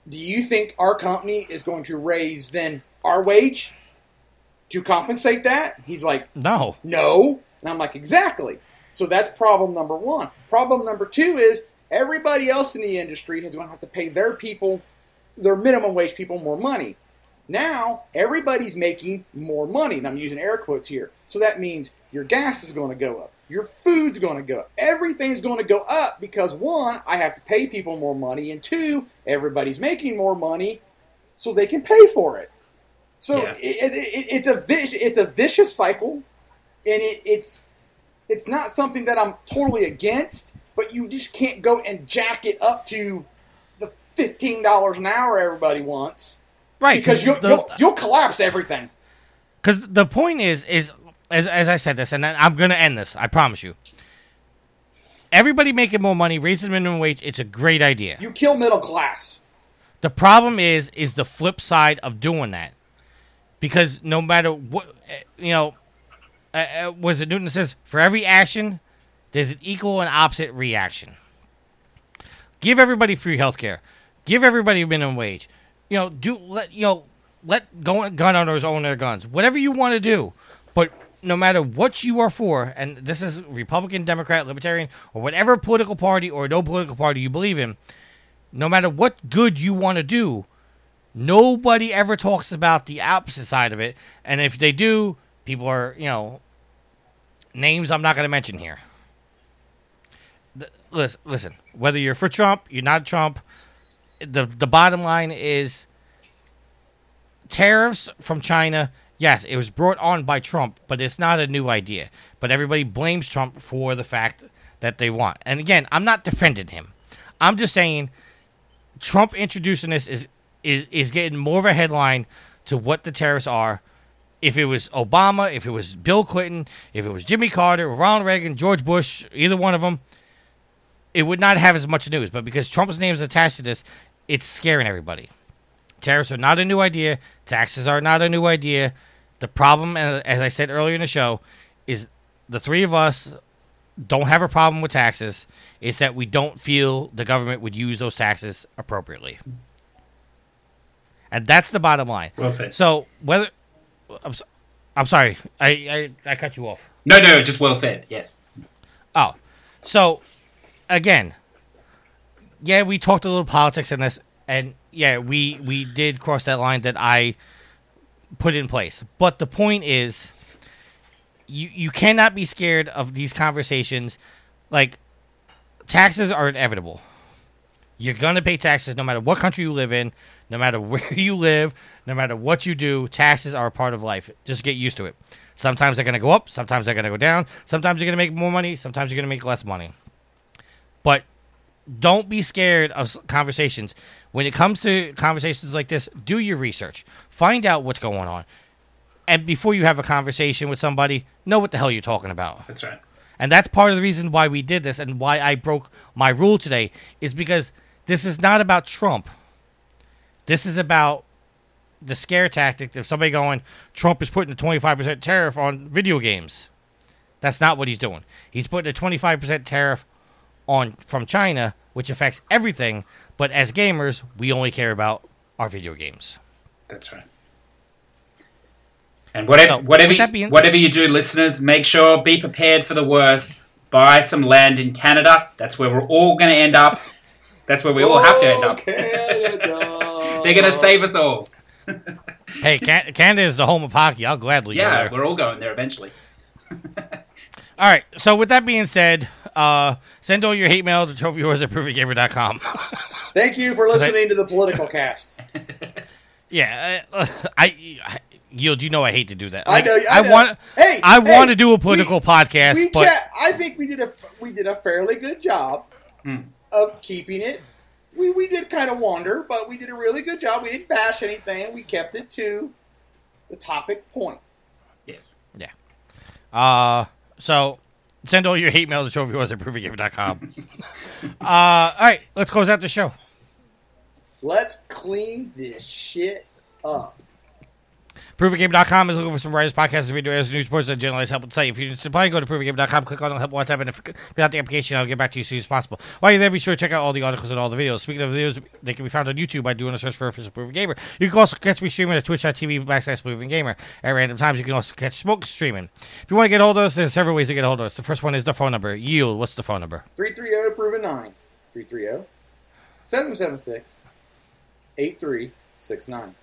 do you think our company is going to raise then our wage to compensate that? He's like, No. no. And I'm like, exactly. So that's problem number one. Problem number two is everybody else in the industry is going to have to pay their people, their minimum wage people, more money. Now everybody's making more money, and I'm using air quotes here. So that means your gas is going to go up, your food's going to go up, everything's going to go up because one, I have to pay people more money, and two, everybody's making more money, so they can pay for it. So Yeah. it, it, it, it's a vic- it's a vicious cycle, and it, it's it's not something that I'm totally against, but you just can't go and jack it up to the fifteen dollars an hour everybody wants, Right. Because you'll, the- you'll you'll collapse everything. Because the point is, is as as I said this, and I'm gonna end this. I promise you. Everybody making more money, raising the minimum wage. It's a great idea. You kill middle class. The problem is, is the flip side of doing that, because no matter what, eh, you know, uh, uh, was it Newton says for every action, there's an equal and opposite reaction. Give everybody free health care. Give everybody minimum wage. You know, do let you know let go, gun owners own their guns. Whatever you want to do, but no matter what you are for, and this is Republican, Democrat, Libertarian, or whatever political party or no political party you believe in, no matter what good you want to do, nobody ever talks about the opposite side of it. And if they do, people are, you know, names I'm not going to mention here. The- Listen, listen, whether you're for Trump, you're not Trump, the the bottom line is tariffs from China. Yes, it was brought on by Trump, but it's not a new idea. But everybody blames Trump for the fact that they want. And again, I'm not defending him. I'm just saying Trump introducing this is is is getting more of a headline to what the tariffs are. If it was Obama, if it was Bill Clinton, if it was Jimmy Carter, Ronald Reagan, George Bush, either one of them, it would not have as much news. But because Trump's name is attached to this, it's scaring everybody. Tariffs are not a new idea. Taxes are not a new idea. The problem, as I said earlier in the show, is the three of us don't have a problem with taxes. It's that we don't feel the government would use those taxes appropriately. And that's the bottom line. Well said. So whether I'm, so, I'm sorry, I, I I cut you off. No, no, just well said. Yes. Oh, so again, yeah, we talked a little politics in this, and yeah, we we did cross that line that I put in place. But the point is, you you cannot be scared of these conversations. Like taxes are inevitable. You're gonna pay taxes no matter what country you live in, no matter where you live, no matter what you do. Taxes are a part of life. Just get used to it. Sometimes they're gonna go up. Sometimes they're gonna go down. Sometimes you're gonna make more money. Sometimes you're gonna make less money. But don't be scared of conversations. When it comes to conversations like this, do your research. Find out what's going on. And before you have a conversation with somebody, know what the hell you're talking about. That's right. And that's part of the reason why we did this and why I broke my rule today is because this is not about Trump. This is about the scare tactic of somebody going, Trump is putting a 25% tariff on video games. That's not what he's doing. He's putting a 25% tariff on from China, which affects everything, but as gamers, we only care about our video games. That's right. And whatever, So, whatever, with that being- whatever you do, listeners, make sure be prepared for the worst. Buy some land in Canada. That's where we're all going to end up. That's where we all have to end up. Canada. They're going to save us all. Hey, Can- Canada is the home of hockey. I'll gladly go Yeah, there. we're all going there eventually. All right. So with that being said, uh, send all your hate mail to trophywhores at perfectgamer.com. Thank you for listening to the political cast. yeah, uh, I, I yield. You know I hate to do that. I know. I, know. want. Hey, I hey, want to do a political we- podcast, we but ca- I think we did a we did a fairly good job of keeping it. We we did kind of wander, but we did a really good job. We didn't bash anything. We kept it to the topic point. Yes. yeah. Uh, so send all your hate mail to trophywhores at perfectgamer.com. uh, all right. Let's close out the show. Let's clean this shit up. ProvenGame.com is looking for some writers, podcasts, video, editors, news reports, and generalized help the site. If you need supply, go to ProvenGame.com, click on the help WhatsApp, and if fill out the application, I'll get back to you as soon as possible. While you're there, be sure to check out all the articles and all the videos. Speaking of videos, they can be found on YouTube by doing a search for Official Proven Gamer. You can also catch me streaming at twitch.tv backslash Proven Gamer. At random times, you can also catch Smoke streaming. If you want to get hold of us, there's several ways to get hold of us. The first one is the phone number. Yield, what's the phone number? 330 proven 9. 330 776 8369.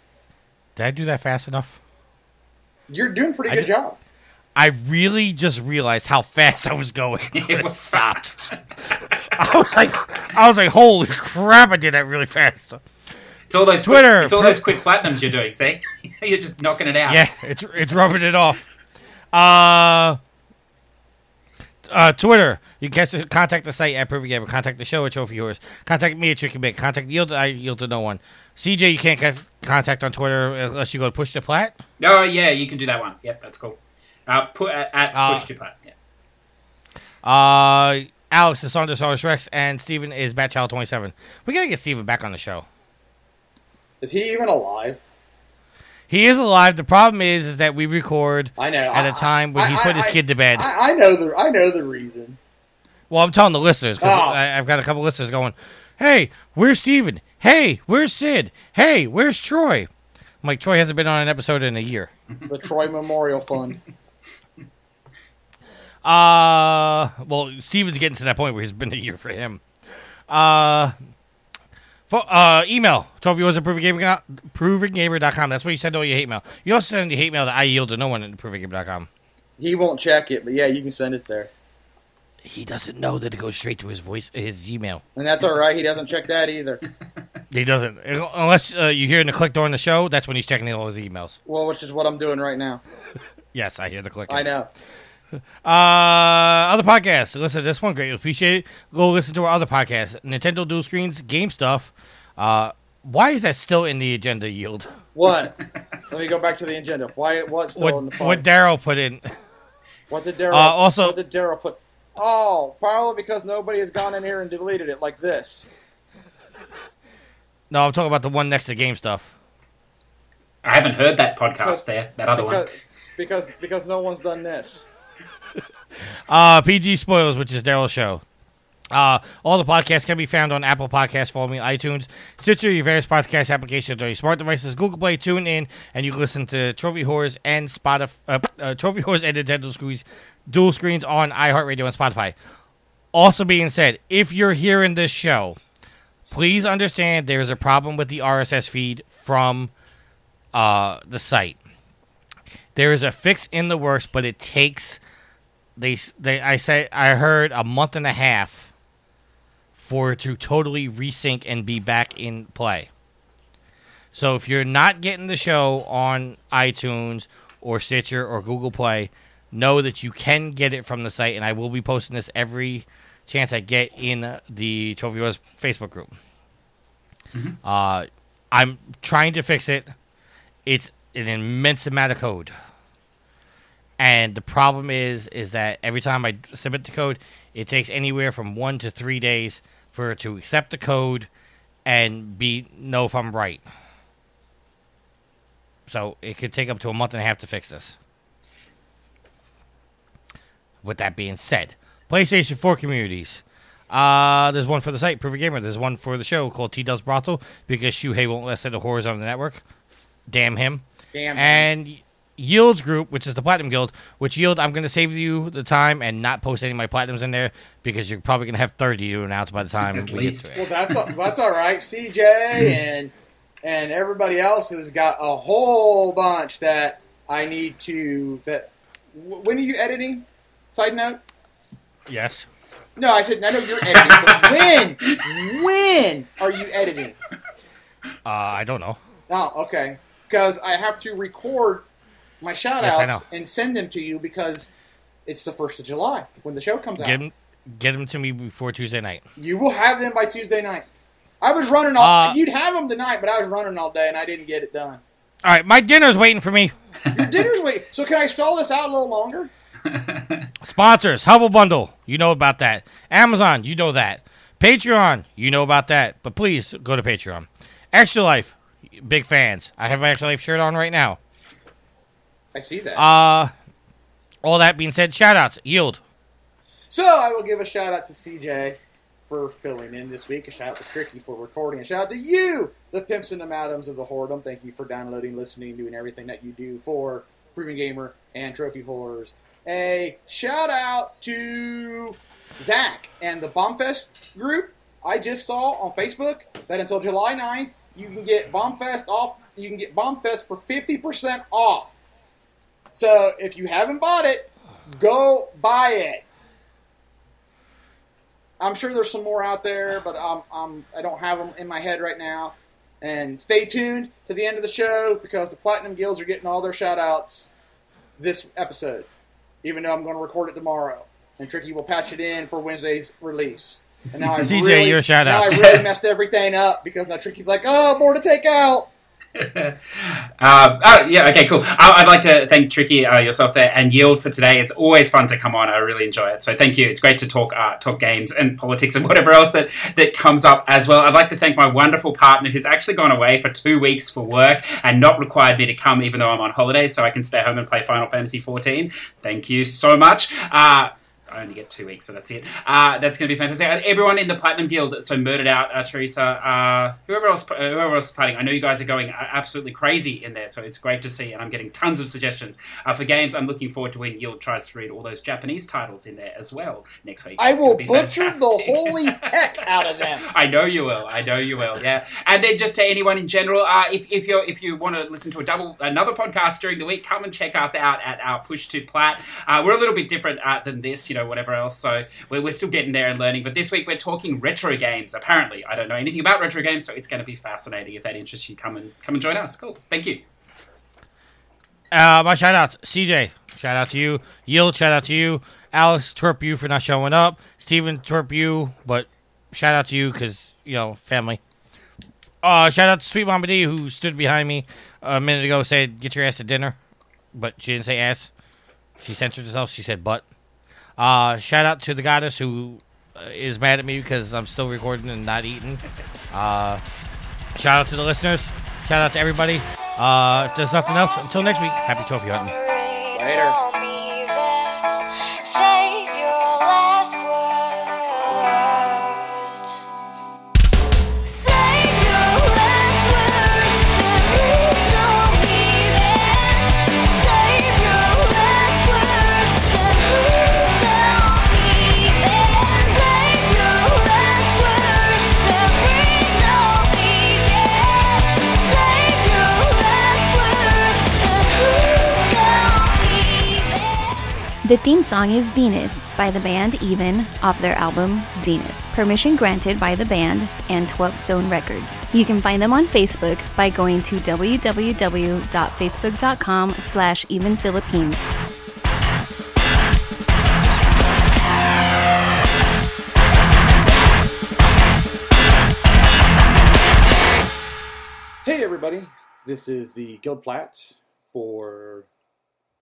Did I do that fast enough? You're doing a pretty I good did- job. I really just realized how fast I was going. It was stopped. I was like, I was like, holy crap! I did that really fast. It's all those Twitter. Quick, it's all those quick platinums you're doing. See, you're just knocking it out. Yeah, it's it's rubbing it off. Uh, uh, Twitter. You can catch- contact the site at Perfect Gamer. Contact the show at Trophy Whores. Contact me at Tricky Big. Contact Yield. I yield to no one. CJ, you can't ca- contact on Twitter unless you go to Push the Plat. Oh yeah, you can do that one. Yep, that's cool. Uh, put at, at Uh, push to put. Yeah. Uh, Alex is Saunders Rex, and Steven is Batchild twenty seven. We gotta get Steven back on the show. Is he even alive? He is alive. The problem is, is that we record I know. at a a time when he I- put his I- kid to bed. I, I know the I know the reason. Well, I'm telling the listeners because Oh. I've got a couple listeners going, "Hey, where's Steven? Hey, where's Sid? Hey, where's Troy?" I'm like, Troy hasn't been on an episode in a year. The Troy Memorial Fund. Uh, well, Steven's getting to that point where it's been a year for him. Uh, uh, email, 12 viewers at provengamer, provengamer.com. That's where you send all your hate mail. You also send your hate mail to I yield to no one at provengamer.com. He won't check it, but yeah, you can send it there, He doesn't know that it goes straight to his voice, his Gmail. and that's all right. He doesn't check that either. He doesn't, unless uh, you hear the click during the show. That's when he's checking all his emails. Well, which is what I'm doing right now. Yes, I hear the click. I know. Uh, other podcasts. Listen to this one. Great. Appreciate it. Go listen to our other podcasts. Nintendo Dual Screens, Game Stuff. Uh, why is that still in the agenda yield? What? Let me go back to the agenda. Why? What's still What, in the pod? what Daryl put in. What did Daryl? Uh, also- what did Daryl put? Oh, probably because nobody has gone in here and deleted it like this. No, I'm talking about the one next to Game Stuff. I haven't heard that podcast Because- there. That other because, one. because because no one's done this. Uh, PG Spoilers, which is Daryl's show. Uh, all the podcasts can be found on Apple Podcasts, follow me, iTunes, Stitcher, your various podcast applications on your smart devices, Google Play, tune in, and you can listen to Trophy Whores and Spotify, uh, uh, Trophy Whores and Nintendo Screens, dual screens on iHeartRadio and Spotify. Also being said, if you're hearing this show, please understand there is a problem with the RSS feed from uh, the site. There is a fix in the works, but it takes they they I say I heard a month and a half for it to totally resync and be back in play. So if you're not getting the show on iTunes or Stitcher or Google Play, know that you can get it from the site, and I will be posting this every chance I get in the Trophy Whores Facebook group. Uh, I'm trying to fix it. It's an immense amount of code. And the problem is, is that every time I submit the code, it takes anywhere from one to three days for it to accept the code and be know if I'm right. So it could take up to a month and a half to fix this. With that being said, PlayStation 4 communities. Uh, there's one for the site, Perfect Gamer. There's one for the show called T Does Brothel because Shuhei won't listen to horrors on the network. Damn him. Damn him. And Yield's group, which is the Platinum Guild, which Yield, I'm going to save you the time and not post any of my Platinums in there because you're probably going to have 30 to announce by the time At we get to it. Well, that's all, that's all right. CJ and and everybody else has got a whole bunch that I need to. That when are you editing? Side note. Yes. No, I said I know you're editing. but when? When are you editing? Uh, I don't know. Oh, okay. Because I have to record my shout Yes, outs and send them to you because it's the first of July when the show comes out. Get them, get them to me before Tuesday night. You will have them by Tuesday night. I was running all. Uh, you'd have them tonight, but I was running all day and I didn't get it done. All right, my dinner's waiting for me. Your dinner's wait. So can I stall this out a little longer? Sponsors, Humble Bundle, you know about that. Amazon, you know that. Patreon, you know about that. But please go to Patreon. Extra Life, big fans. I have my Extra Life shirt on right now. I see that. Uh, all that being said, shout outs. Yield. So I will give a shout out to CJ for filling in this week. A shout out to Tricky for recording. A shout out to you, the pimps and the madams of the whoredom. Thank you for downloading, listening, doing everything that you do for Proven Gamer and Trophy Whores. A shout out to Zach and the Bombfest group. I just saw on Facebook that until July 9th, you can get Bombfest off. You can get Bombfest for 50% off. So if you haven't bought it, go buy it. I'm sure there's some more out there, but um, um, I don't have them in my head right now. And stay tuned to the end of the show because the Platinum Guilds are getting all their shout outs this episode, even though I'm going to record it tomorrow. And Tricky will patch it in for Wednesday's release. And now I CJ, really, your shout now I really messed everything up because now Tricky's like, oh, more to take out. Uh, oh, yeah, okay, cool. I, I'd like to thank Tricky, uh, yourself there, and Yield for today. It's always fun to come on. I really enjoy it. So thank you. It's great to talk uh, talk games and politics and whatever else that, that comes up as well. I'd like to thank my wonderful partner who's actually gone away for two weeks for work and not required me to come even though I'm on holiday so I can stay home and play Final Fantasy XIV. Thank you so much. Uh, I only get two weeks, so that's it. Uh, that's going to be fantastic. And everyone in the Platinum Guild, so murdered out, uh, Teresa, uh, whoever else, uh, whoever else is playing. I know you guys are going uh, absolutely crazy in there, so it's great to see, and I'm getting tons of suggestions uh, for games. I'm looking forward to when Guild tries to read all those Japanese titles in there as well next week. I It's will butcher fantastic. the holy heck out of them. I know you will. I know you will. Yeah. And then just to anyone in general, uh, if if you if you want to listen to a double another podcast during the week, come and check us out at our Push to Plat. Uh, we're a little bit different uh, than this, you know, whatever else. So we're, we're still getting there and learning. But this week we're talking retro games. Apparently, I don't know anything about retro games, so it's going to be fascinating. If that interests you, come and come and join us. Cool. Thank you. Uh, my shout outs. CJ, shout out to you. Yield, shout out to you. Alex, twerp you for not showing up. Steven, twerp you, but shout out to you because, you know, family. Uh, shout out to Sweet Mama D who stood behind me a minute ago, said, get your ass to dinner. But she didn't say ass. She censored herself. She said butt. Uh, shout out to the goddess who uh, mad at me because I'm still recording and not eating. Uh, shout out to the listeners. Shout out to everybody. Uh, if there's nothing else, until next week, happy trophy hunting. Later. The theme song is Venus by the band Even off their album Zenith. Permission granted by the band and 12 Stone Records. You can find them on Facebook by going to www.facebook.com slash Even Philippines. Hey, everybody. This is the Guild Plats for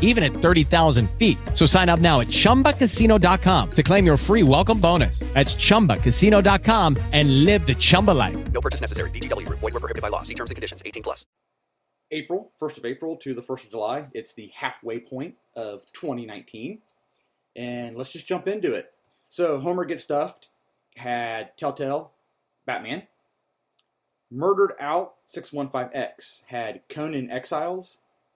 even at 30,000 feet. So sign up now at chumbacasino.com to claim your free welcome bonus. That's chumbacasino.com and live the Chumba life. No purchase necessary. VGW Group. Void were prohibited by law. See terms and conditions. 18 plus. April, 1st of April to the 1st of July. It's the halfway point of 2019. And let's just jump into it. So, Homer Gets Stuffed had Telltale, Batman. Murdered Out 615X had Conan Exiles,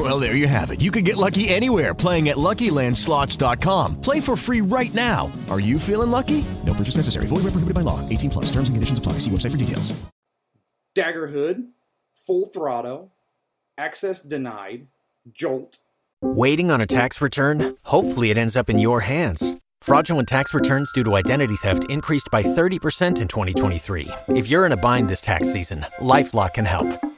Well, there you have it. You can get lucky anywhere playing at LuckyLandSlots.com. Play for free right now. Are you feeling lucky? No purchase necessary. Void where prohibited by law. 18 plus. Terms and conditions apply. See website for details. Daggerhood, Full Throttle, Access Denied, Jolt. Waiting on a tax return? Hopefully, it ends up in your hands. Fraudulent tax returns due to identity theft increased by 30% in 2023. If you're in a bind this tax season, LifeLock can help.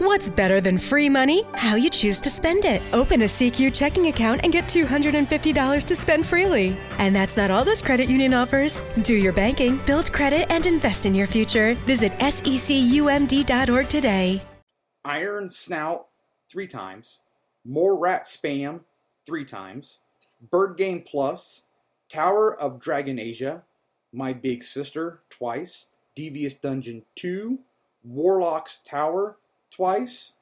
What's better than free money? How you choose to spend it. Open a SECU checking account and get $250 to spend freely. And that's not all this credit union offers. Do your banking, build credit, and invest in your future. Visit secumd.org today. Iron Snout, three times. More Rat Spam, three times. Bird Game Plus, Tower of Dragon Asia, My Big Sister, twice. Devious Dungeon 2, Warlock's Tower, twice.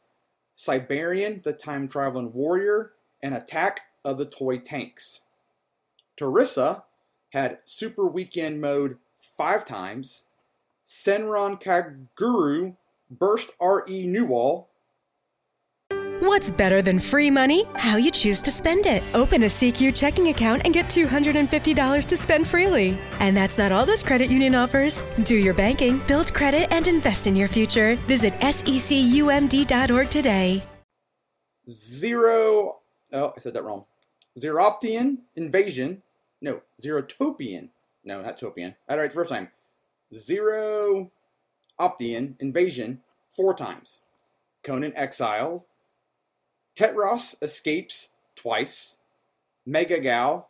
Siberian, the Time Traveling Warrior, and Attack of the Toy Tanks. Terissa had Super Weekend Mode five times. Senran Kagura, Burst RE Newall, What's better than free money? How you choose to spend it. Open a SECU checking account and get $250 to spend freely. And that's not all this credit union offers. Do your banking, build credit, and invest in your future. Visit secumd.org today. Zero. Oh, I said that wrong. Zeroptian Invasion. No, Zerotopian. No, not Topian. I had it right the first time. Zero Optian Invasion four times. Conan Exile. Tetra's Escapes twice. Metagal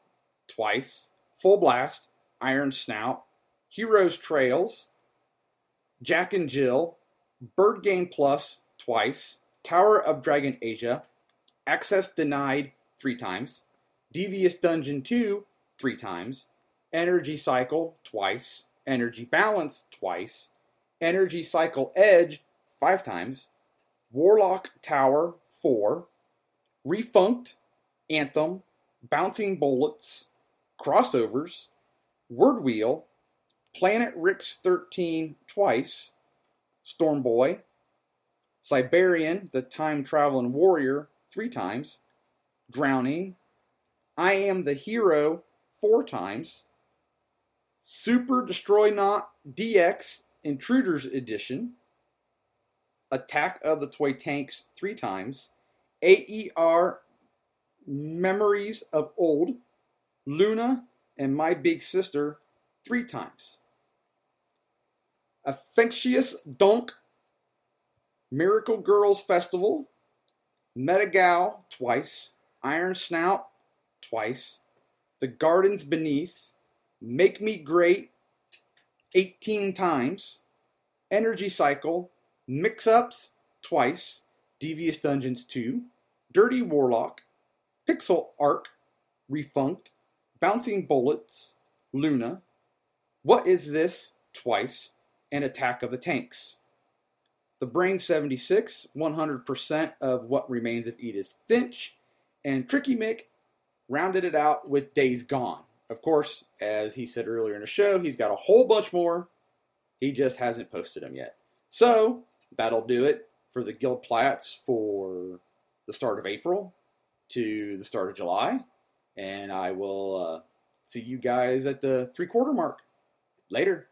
twice. Full Blast. Iron Snout. Heroes Trails. Jack and Jill. Bird Game Plus twice. Tower of Dragon Asia. Access Denied three times. Devious Dungeon 2 three times. Energy Cycle twice. Energy Balance twice. Energy Cycle Edge five times. Warlock Tower four. Refunked, Anthem, Bouncing Bullets, Crossovers, Word Wheel, Planet Rix 13 twice, Stormboy, Siberian, the Time Traveling Warrior three times, Drowning, I Am the Hero four times, Super Destroy Not DX Intruders Edition, Attack of the Toy Tanks three times, AER Memories of Old, Luna, and My Big Sister three times. Affectious Donk, Miracle Girls Festival, Metagal twice, Iron Snout twice, The Gardens Beneath, Make Me Great 18 times, Energy Cycle, Mix Ups twice, Devious Dungeons 2, Dirty Warlock, Pixel Arc, Refunked, Bouncing Bullets, Luna, What Is This? Twice, and Attack of the Tanks. The Brain 76, 100% of What Remains of Edith Finch, and Tricky Mick rounded it out with Days Gone. Of course, as he said earlier in the show, he's got a whole bunch more. He just hasn't posted them yet. So, that'll do it for the Guild Plats for the start of April to the start of July. And I will uh, See you guys at the three quarter mark. Later.